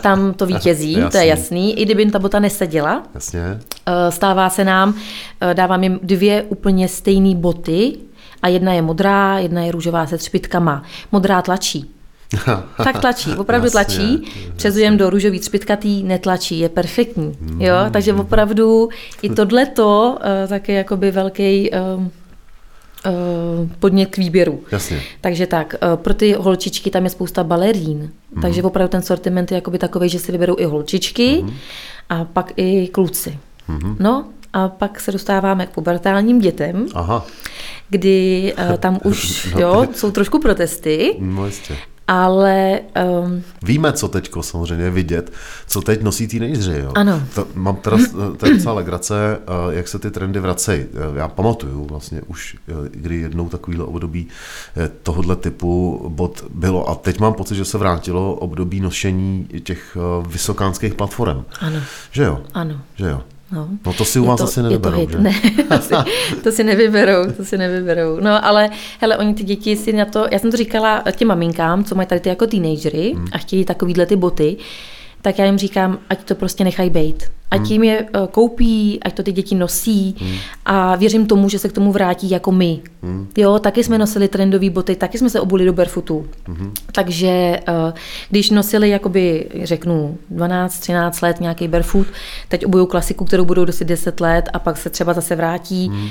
Tam to vítězí, to je jasný. I kdyby ta bota neseděla, Jasně. Eh, stává se nám, eh, dávám jim dvě úplně stejné boty a jedna je modrá, jedna je růžová se třpitkama. Modrá tlačí. tak tlačí, opravdu jasně, tlačí. Přezujem do růžový třpitkatý, netlačí, je perfektní. Mm. Jo? Takže opravdu i tohleto uh, tak je jakoby velký uh, podnět k výběru. Jasně. Takže tak, uh, pro ty holčičky tam je spousta balerín, mm. takže opravdu ten sortiment je jakoby takový, že si vyberou i holčičky mm. a pak i kluci. Mm. No, a pak se dostáváme k pubertálním dětem, Aha. kdy uh, tam už no, jo, jsou trošku protesty. No, jistě ale... Um, Víme, co teď samozřejmě vidět, co teď nosí teenageři. Jo? Ano. To, mám teda, to je docela legrace, eh, jak se ty trendy vracejí. Eh, já pamatuju vlastně už, eh, kdy jednou takovýhle období tohohle typu bod bylo a teď mám pocit, že se vrátilo období nošení těch vysokánských platform. Ano. Že jo? Ano. Že jo? No. no to si u vás to, asi nevyberou, to že? Ne, to si, to si nevyberou, to si nevyberou. No ale hele, oni ty děti si na to, já jsem to říkala těm maminkám, co mají tady ty jako teenagery hmm. a chtějí takovýhle ty boty, tak já jim říkám, ať to prostě nechají být. Ať hmm. jim je eh, koupí, ať to ty děti nosí hmm. a věřím tomu, že se k tomu vrátí jako my. Hmm. Jo, taky jsme nosili trendové boty, taky jsme se obuli do barefootu. Hmm. Takže eh, když nosili, jakoby, řeknu, 12-13 let nějaký barefoot, teď obují klasiku, kterou budou dosit 10 let a pak se třeba zase vrátí. Hmm.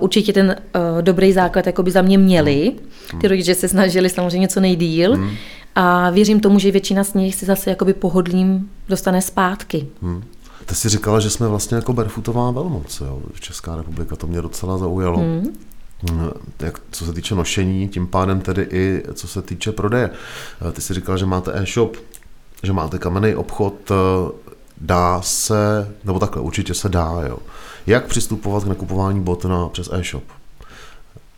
Určitě ten dobrý základ jakoby za mě měli. Hmm. Ty rodiče se snažili samozřejmě co nejdíl. Hmm. A věřím tomu, že většina z nich si zase jakoby pohodlím dostane zpátky. Hmm. Ty jsi říkala, že jsme vlastně jako barefootová velmoc, jo? Česká republika, to mě docela zaujalo. Hmm. hmm. Jak, co se týče nošení, tím pádem tedy i co se týče prodeje. Eh, ty jsi říkala, že máte e-shop, že máte kamenný obchod, eh, dá se, nebo takhle, určitě se dá, jo. Jak přistupovat k nakupování bot na, přes e-shop?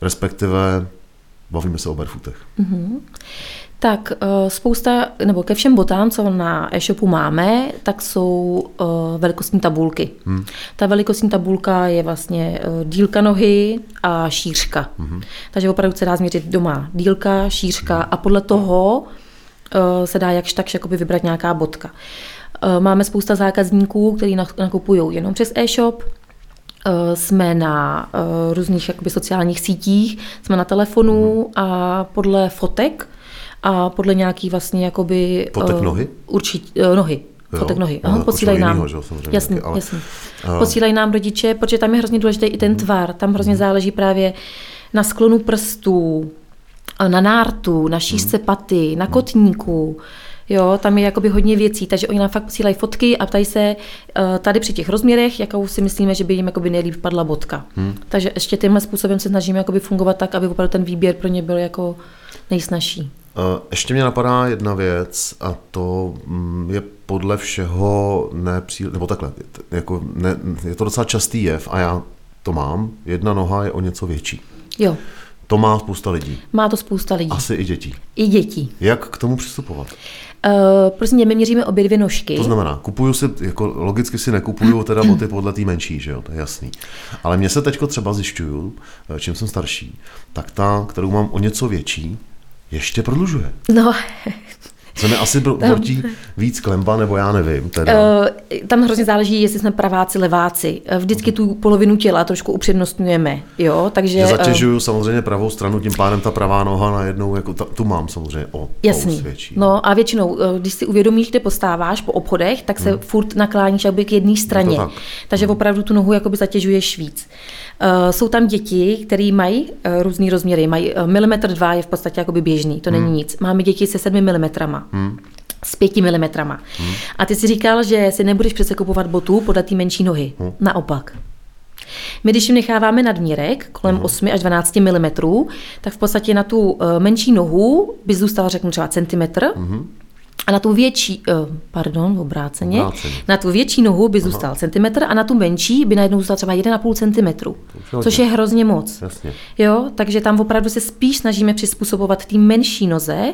Respektive bavíme se o barefootech. Mm-hmm. Tak eh, spousta, nebo ke všem botám, co na e-shopu máme, tak jsou uh, velikostní tabulky. Hmm. Ta velikostní tabulka je vlastně uh, dílka nohy a šířka. Hmm. Takže opravdu se dá změřit doma dílka, šířka hmm. a podle toho se dá jakž takž jakoby vybrat nějaká botka. Máme spousta zákazníků, kteří nakupují jenom přes e-shop, jsme na různých jakoby, sociálních sítích, jsme na telefonu hmm. a podle fotek a podle nějaký vlastně jakoby... Fotek eh, nohy? Určitě, uh, nohy. Fotek nohy. Aha, posílají nám. jinýho, že jasný, taky, ale- jasný. Eh. Posílají nám rodiče, protože tam je hrozně důležitý i ten Mhm. tvar. Tam hrozně záleží právě na sklonu prstů, na nártu, na Mhm. šířce paty, na kotníku. Jo, tam je jakoby hodně věcí, takže oni nám fakt posílají fotky a ptají se eh, tady při těch rozměrech, jakou si myslíme, že by jim jakoby nejlíp padla bodka. Hmm. Takže ještě tímhle způsobem se snažíme jakoby fungovat tak, aby opravdu ten výběr pro ně byl jako nejsnažší. Eh, Ještě mě napadá jedna věc a to mm, je podle všeho nepříliš, nebo takhle, je to- jako ne, je to docela častý jev a já to mám, jedna noha je o něco větší. Jo, To má spousta lidí, má to spousta lidí. asi i dětí. I dětí. Jak k tomu přistupovat? Uh, prostě my měříme obě dvě nožky. To znamená, kupuju si, jako logicky si nekupuju teda boty podle té menší, že jo, to je jasný. Ale mě se teďko třeba zjišťuju, eh, čím jsem starší, tak ta, kterou mám o něco větší, ještě prodlužuje. No, Mi asi vrtí víc klemba, nebo já nevím. Teda. Eh, tam hrozně záleží, jestli jsme praváci, leváci. Eh, Vždycky tu polovinu těla trošku upřednostňujeme, jo, takže... Že eh, zatěžuju samozřejmě pravou stranu, tím pádem ta pravá noha najednou, jako ta, tu mám samozřejmě o Jasný. větší. No a většinou, když si uvědomíš, kde postáváš po obchodech, tak se furt nakláníš jakoby k jedné straně. tak. Takže opravdu tu nohu jakoby zatěžuješ víc. Eh, Jsou tam děti, které mají eh, různý rozměry. Mají eh, milimetr dva je v podstatě jakoby běžný, to není nic. Máme děti se sedmi milimetrama. S pěti milimetrama. A ty si říkal, že si nebudeš přece kupovat botu podle té menší nohy. Naopak. My, když jim necháváme nadměrek kolem 8 až 12 mm, tak v podstatě na tu eh, menší nohu by zůstal, řeknu třeba centimetr, a na tu větší, eh, pardon, obráceně, Obráceně. na tu větší nohu by zůstal centimetr a na tu menší by najednou zůstal třeba 1,5 centimetru, už je což je hrozně moc. Jasně. Jo, takže tam opravdu se spíš snažíme přizpůsobovat té menší noze,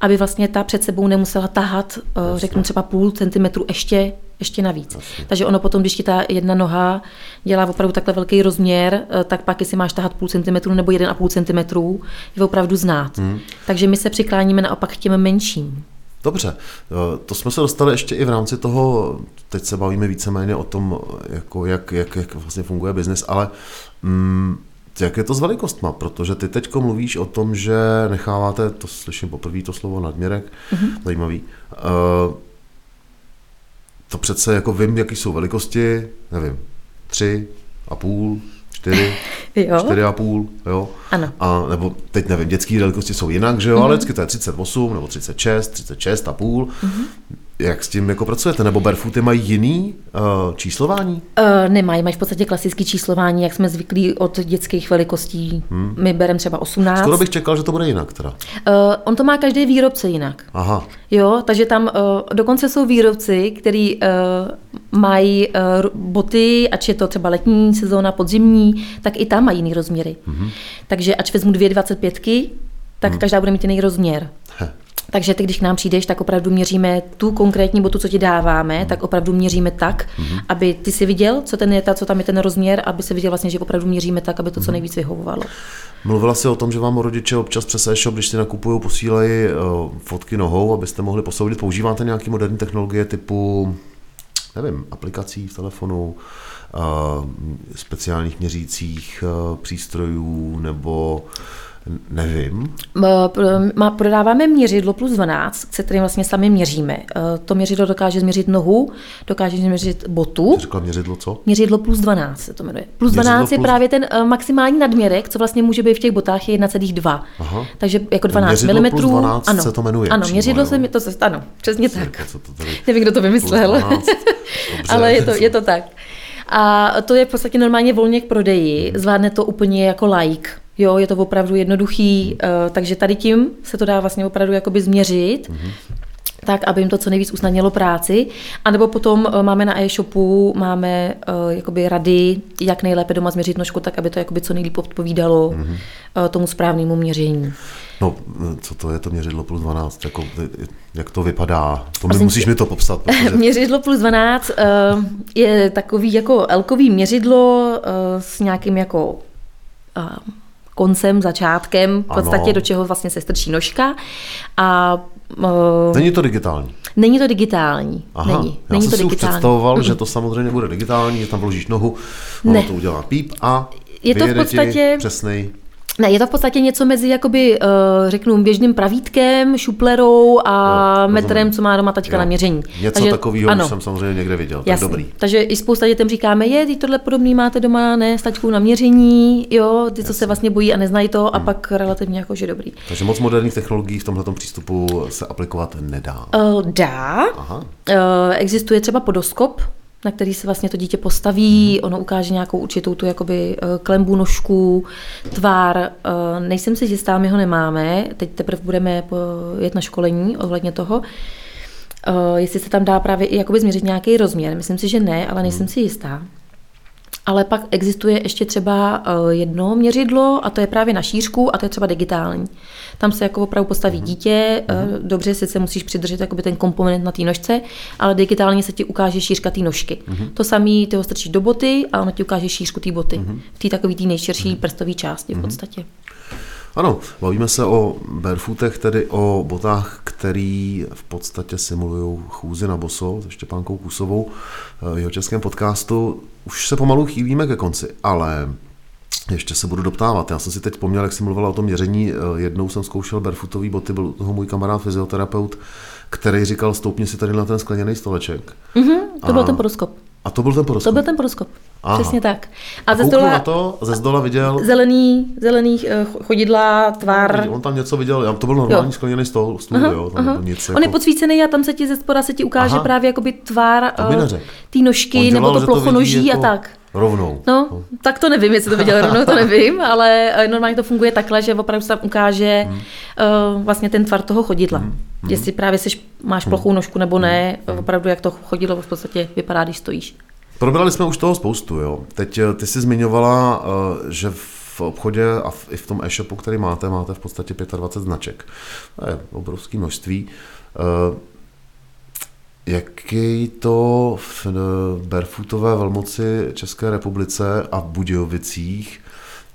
aby vlastně ta před sebou nemusela tahat, eh, řeknu třeba půl centimetru ještě, ještě navíc. Takže ono potom, když ti ta jedna noha dělá opravdu takhle velký rozměr, eh, tak pak jestli máš tahat půl centimetru nebo 1,5 centimetru, je opravdu znát. Takže my se přikláníme naopak k těm menším. Dobře, to jsme se dostali ještě i v rámci toho, teď se bavíme víceméně o tom, jako jak, jak, jak vlastně funguje biznis, ale mm, jak je to s velikostma? Protože ty teď mluvíš o tom, že necháváte, to slyším poprvé to slovo nadměrek, mm-hmm. zajímavý. Uh, to přece jako vím, jaký jsou velikosti, nevím, tři a půl, čtyři, Jo. čtyři a půl, jo. Ano. A nebo teď nevím, dětské velikosti jsou jinak, že jo, mm-hmm. ale vždycky to je 38 nebo 36, 36 a půl. Mm-hmm. Jak s tím jako pracujete? Nebo barefooty mají jiný uh, číslování? Uh, nemají, mají v podstatě klasické číslování, jak jsme zvyklí od dětských velikostí. Hmm. My bereme třeba 18. Skoro bych čekal, že to bude jinak teda. Uh, on to má každý výrobce jinak. Aha, Jo, takže tam uh, dokonce jsou výrobci, kteří uh, mají uh, boty, ač je to třeba letní sezóna, podzimní, tak i tam mají jiný rozměry. Mm-hmm. Takže ač vezmu dvě 25, tak mm. každá bude mít jiný rozměr. He. Takže ty, když k nám přijdeš, tak opravdu měříme tu konkrétní botu, co ti dáváme, tak opravdu měříme tak, aby ty si viděl, co, ten je ta, co tam je ten rozměr, aby si viděl vlastně, že opravdu měříme tak, aby to co nejvíc vyhovovalo. Mluvila jsi o tom, že vám rodiče občas přes e-shop, když si nakupují, posílají uh, fotky nohou, abyste mohli posoudit. Používáte nějaké moderní technologie typu, nevím, aplikací v telefonu, uh, speciálních měřících uh, přístrojů nebo nevím. Má, prodáváme měřidlo plus 12, se kterým vlastně sami měříme. Eh, To měřidlo dokáže změřit nohu, dokáže změřit botu. Jsi řekla měřidlo co? Měřidlo plus 12 se to jmenuje. Plus Měřidlo 12 je plus- právě ten eh, maximální nadměrek, co vlastně může být v těch botách, je 1,2. Aha. Takže jako 12 Měřidlo mm. plus 12 ano, se to jmenuje Ano, přímo, měřidlo jo. se mi to, se- ano, přesně tak. Co to tady? Nevím, kdo to vymyslel. Plus 12. Dobře. Ale je to, je to tak. A to je v podstatě normálně volně k prodeji. Zvládne to úplně jako like. Jo, je to opravdu jednoduchý, eh, takže tady tím se to dá vlastně opravdu jakoby změřit. tak, aby jim to co nejvíc usnadnilo práci. A nebo potom eh, máme na e-shopu, máme uh, jakoby rady, jak nejlépe doma změřit nožku, tak aby to jakoby co nejlíp odpovídalo mm-hmm. uh, tomu správnému měření. No, co to je to měřidlo plus 12? Jako, jak to vypadá? To mi, musíš mi to popsat. Protože... Měřidlo plus 12 uh, je takový jako elkový měřidlo uh, s nějakým jako uh, koncem, začátkem, v podstatě Ano. do čeho vlastně se strčí nožka. A uh, Není to digitální. není to digitální. Aha, není, já není jsem to si už digitální. představoval, že to samozřejmě bude digitální, že tam vložíš nohu, ono Ne. to udělá píp a Je to v podstatě- přesnej. Ne, je to v podstatě něco mezi, jakoby, uh, řeknu, běžným pravítkem, šuplerou a Jo, metrem, co má doma taťka na měření. Něco takového už jsem samozřejmě někde viděl, tak dobrý. Takže i spousta dětem říkáme, je, ty tohle podobný máte doma, ne, s taťkou na měření, jo, ty, co se vlastně bojí a neznají to, Hmm. a pak relativně jakože dobrý. Takže moc moderních technologií v tomhle přístupu se aplikovat nedá. Uh, dá, Aha. Uh, existuje třeba podoskop, na který se vlastně to dítě postaví, ono ukáže nějakou určitou tu jakoby uh, klembu nožku, tvár. Uh, nejsem si jistá, my ho nemáme, teď teprve budeme po- jet na školení ohledně toho. Jestli se tam dá právě i jakoby změřit nějaký rozměr. Myslím si, že ne, ale nejsem si jistá. Ale pak existuje ještě třeba eh, jedno měřidlo a to je právě na šířku a to je třeba digitální. Tam se jako opravdu postaví dítě, eh, dobře, sice musíš přidržet jakoby ten komponent na té nožce, ale digitálně se ti ukáže šířka té nožky. To samé, ty ho strčíš do boty a ono ti ukáže šířku té boty. V té takové té nejširší prstové části v podstatě. Ano, bavíme se o barefootech, tedy o botách, který v podstatě simulují chůzi na boso se Štěpánkou Kusovou v jeho českém podcastu. Už se pomalu chýlíme ke konci, ale ještě se budu doptávat. Já jsem si teď vzpomněl, jak jsi mluvila o tom měření. Jednou jsem zkoušel barefootový boty, byl toho můj kamarád fyzioterapeut, který říkal, stoupni si tady na ten skleněný stoleček. Mhm, to byl ten poroskop. A to byl ten To poroskop. byl ten poroskop. Aha. Přesně tak. A ze Kouknu na to, ze zdola viděl, zelený, zelený eh, chodidla, tvar. on tam něco viděl, já- to byl normální Jo. skleněný stůl, stůl jo, tam to nic On je jako... podsvícený a tam se ti ze spoda se ti ukáže Aha. právě jakoby tvar To eh, té nožky On nebo dělal, to plocho vidí noží jako a tak. Rovnou. No, tak to nevím, jestli to viděl rovnou, to nevím, ale eh, normálně to funguje takhle, že opravdu se tam ukáže Hmm. uh, vlastně ten tvar toho chodidla. Jestli právě seš, máš Hmm. plochou nožku nebo ne, opravdu jak to chodidlo v podstatě vypadá, když stojíš. Probrali jsme už toho spoustu, jo. Teď eh, ty jsi zmiňovala, že v obchodě a v, i v tom e-shopu, který máte, máte v podstatě 25 značek. To je obrovské množství. Jaký to v eh, barefootové velmoci České republice a v Budějovicích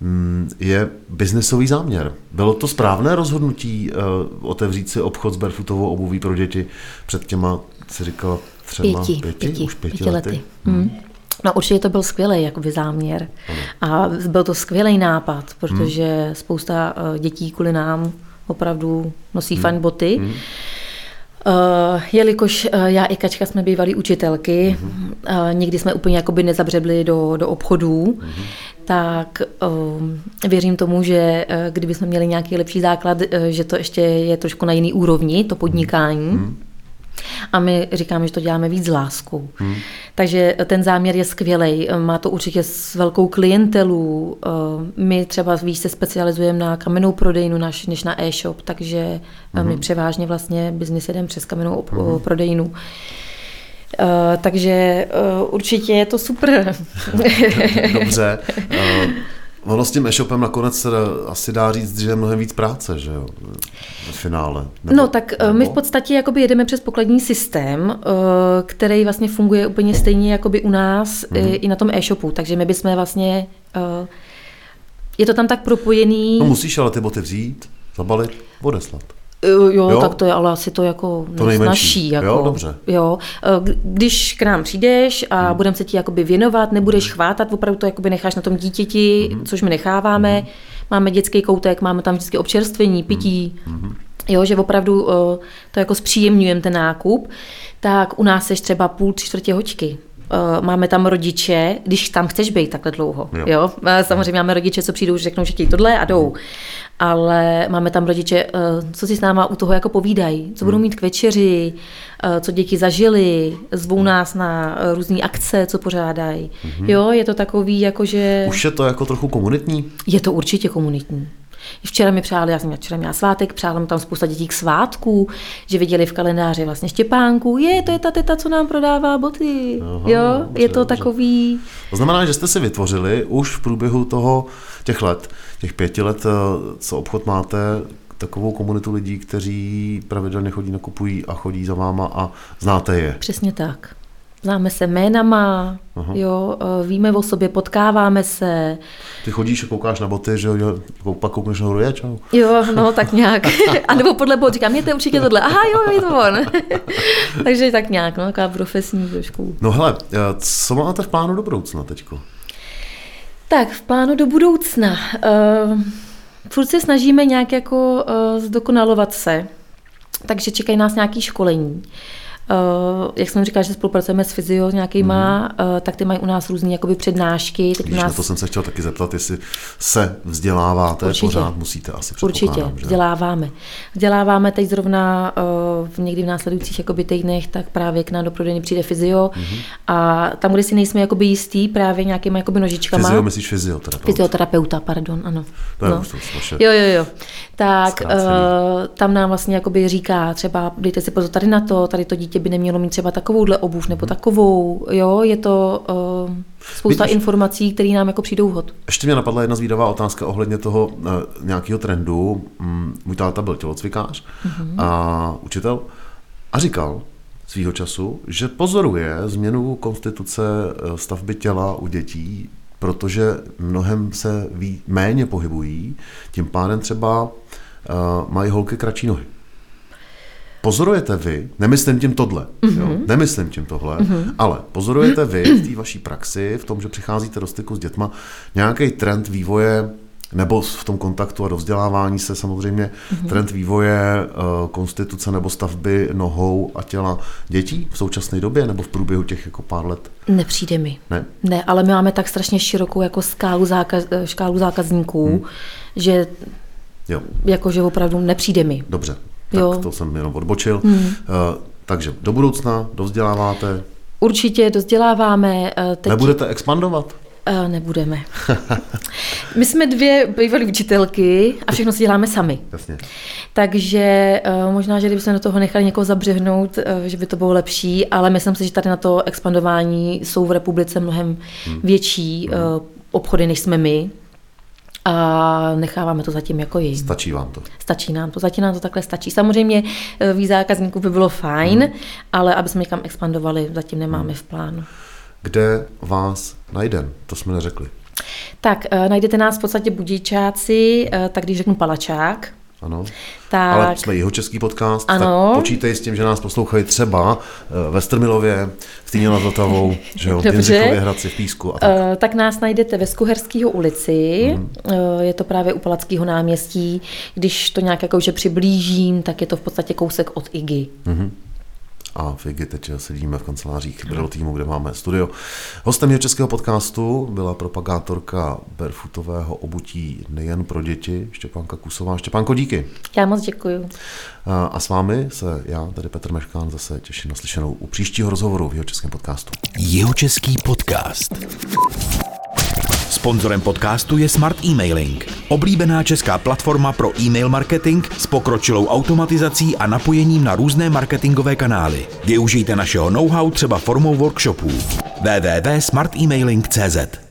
mm, je biznesový záměr. Bylo to správné rozhodnutí eh, otevřít si obchod s barefootovou obuví pro děti před těma, si říkala, třeba Pěti, pěti, pěti, už pěti, pěti lety. Hmm. No určitě to byl skvělý jakoby záměr. A byl to skvělý nápad, protože spousta eh, dětí kvůli nám opravdu nosí fajn boty. Uh, jelikož uh, já i Kačka jsme bývali učitelky, uh, nikdy jsme úplně jakoby nezabřebli do, do obchodů, tak uh, věřím tomu, že uh, kdyby jsme měli nějaký lepší základ, uh, že to ještě je trošku na jiný úrovni, to podnikání. A my říkáme, že to děláme víc s láskou. Hmm. Takže ten záměr je skvělý. Má to určitě s velkou klientelu. My třeba víc se specializujeme na kamennou prodejnu naš, než na e-shop, takže hmm. my převážně vlastně biznis jedeme přes kamennou hmm. prodejnu. Uh, takže uh, určitě je to super. Dobře. Uh, ono s tím e-shopem nakonec se asi dá říct, že je mnohem víc práce, že jo, v finále. Nebo, no tak nebo? my v podstatě jakoby jedeme přes pokladní systém, který vlastně funguje úplně stejně jakoby u nás mm-hmm. i na tom e-shopu, takže my bychom vlastně, je to tam tak propojený. No musíš ale ty boty vzít, zabalit, odeslat. Jo, jo, tak to je ale asi to jako to nejsnažší. Jako, jo, dobře. Jo. Když k nám přijdeš a hmm. budeme se ti jakoby věnovat, nebudeš chvátat, opravdu to jakoby necháš na tom dítěti, hmm. což my necháváme. Hmm. Máme dětský koutek, máme tam vždycky občerstvení, pití. Hmm. Jo, že opravdu to jako zpříjemňujeme ten nákup, tak u nás seš třeba půl, tři čtvrtě hoďky. Máme tam rodiče, když tam chceš být takhle dlouho. Jo. jo? Samozřejmě máme rodiče, co přijdou, řeknou, že chtějí tohle a jdou. Ale máme tam rodiče, co si s náma u toho jako povídají, co budou mít k večeři, co děti zažili, zvou nás na různé akce, co pořádají. Mm-hmm. Jo, je to takový, jakože... Už je to jako trochu komunitní? Je to určitě komunitní. Včera mi přáli, já jsem měla, včera měla svátek, přála mi tam spousta dětí k svátku, že viděli v kalendáři vlastně Štěpánku, je, to je ta teta, co nám prodává boty. Aha, jo, dobře, je to dobře. takový... To znamená, že jste si vytvořili už v průběhu toho těch let, těch pěti let, co obchod máte, takovou komunitu lidí, kteří pravidelně chodí, nakupují a chodí za váma a znáte je. Přesně tak. Známe se jménama, Aha. jo, víme o sobě, potkáváme se. Ty chodíš a koukáš na boty, že jo, pak koukneš nahoru, je, čau. Jo, no tak nějak. a nebo podle bot říkám, je to určitě tohle. Aha, jo, je to on. Takže tak nějak, no, taková profesní trošku. No hele, co máte v plánu do budoucna teďko? Tak, v plánu do budoucna. Uh, furt se snažíme nějak jako uh, zdokonalovat se, takže čekají nás nějaké školení. Uh, jak jsem říkala, že spolupracujeme s fyzio s nějakýma, mm. tak ty mají u nás různé jakoby přednášky. Teď Víš, nás... na to jsem se chtěl taky zeptat, jestli se vzděláváte, Určitě. pořád musíte asi Určitě, že? vzděláváme. Vzděláváme teď zrovna uh, v někdy v následujících jakoby týdnech, tak právě k nám do prodejny přijde fyzio mm-hmm. a tam, kde si nejsme jakoby jistý právě nějakýma jakoby nožičkama. Fyzio myslíš fyzioterapeuta? Fyzioterapeuta, pardon, ano. To je no. vaše jo, jo, jo. Tak uh, tam nám vlastně jakoby říká třeba, dejte si pozor tady na to, tady to dítě dítě by nemělo mít třeba takovouhle obuv nebo mhm. takovou, jo, je to uh, spousta Vidíš, informací, které nám jako přijdou vhod. Ještě mě napadla jedna zvídavá otázka ohledně toho uh, nějakého trendu. Mm, můj táta byl tělocvikář uh-huh. a učitel a říkal svýho času, že pozoruje změnu konstituce eh, stavby těla u dětí, protože mnohem se ví, méně pohybují, tím pádem třeba uh, mají holky kratší nohy. Pozorujete vy, nemyslím tím tohle, mm-hmm. jo, nemyslím tím tohle, mm-hmm. ale pozorujete vy v té vaší praxi, v tom, že přicházíte do styku s dětma, nějaký trend vývoje nebo v tom kontaktu a do vzdělávání se samozřejmě mm-hmm. trend vývoje uh, konstituce nebo stavby nohou a těla dětí v současné době nebo v průběhu těch jako pár let? Nepřijde mi. Ne? Ne, ale my máme tak strašně širokou jako skálu, zákaz, eh, škálu zákazníků, hmm. že jo. jakože opravdu nepřijde mi. Dobře, tak jo. to jsem jenom odbočil. Hmm. Uh, takže do budoucna dovzděláváte? Určitě dozděláváme. Uh, teď... Nebudete expandovat? Uh, nebudeme. My jsme dvě bývalé učitelky a všechno si děláme sami. Jasně. Takže uh, možná, že kdybychom do toho nechali někoho zabřehnout, uh, že by to bylo lepší, ale myslím si, že tady na to expandování jsou v republice mnohem hmm. větší hmm. Uh, obchody, než jsme my a necháváme to zatím jako je. Stačí vám to? Stačí nám to, zatím nám to takhle stačí. Samozřejmě eh, víc zákazníků by bylo fajn, hmm. ale aby jsme někam expandovali, zatím nemáme hmm. v plánu. Kde vás najdem? To jsme neřekli. Tak, uh, najdete nás v podstatě budičáci, uh, tak když řeknu palačák, ano. Tak... Ale jsme jeho český podcast, ano. tak počítej s tím, že nás poslouchají třeba eh, ve Strmilově, v Týně nad Vltavou, že jo, Jindřichově Hradci v Písku a tak. Uh, tak nás najdete ve Skuherského ulici, mm. uh, je to právě u Palackého náměstí. Když to nějak jako, že přiblížím, tak je to v podstatě kousek od IGY. Mm a v IGI teď sedíme v kancelářích Brilo týmu, kde máme studio. Hostem je českého podcastu byla propagátorka barefootového obutí nejen pro děti, Štěpánka Kusová. Štěpánko, díky. Já moc děkuji. A s vámi se já, tady Petr Meškán, zase těším na slyšenou u příštího rozhovoru v jeho českém podcastu. Jeho český podcast. Sponzorem podcastu je Smart Emailing, oblíbená česká platforma pro e-mail marketing s pokročilou automatizací a napojením na různé marketingové kanály. Využijte našeho know-how třeba formou workshopů. www.smartemailing.cz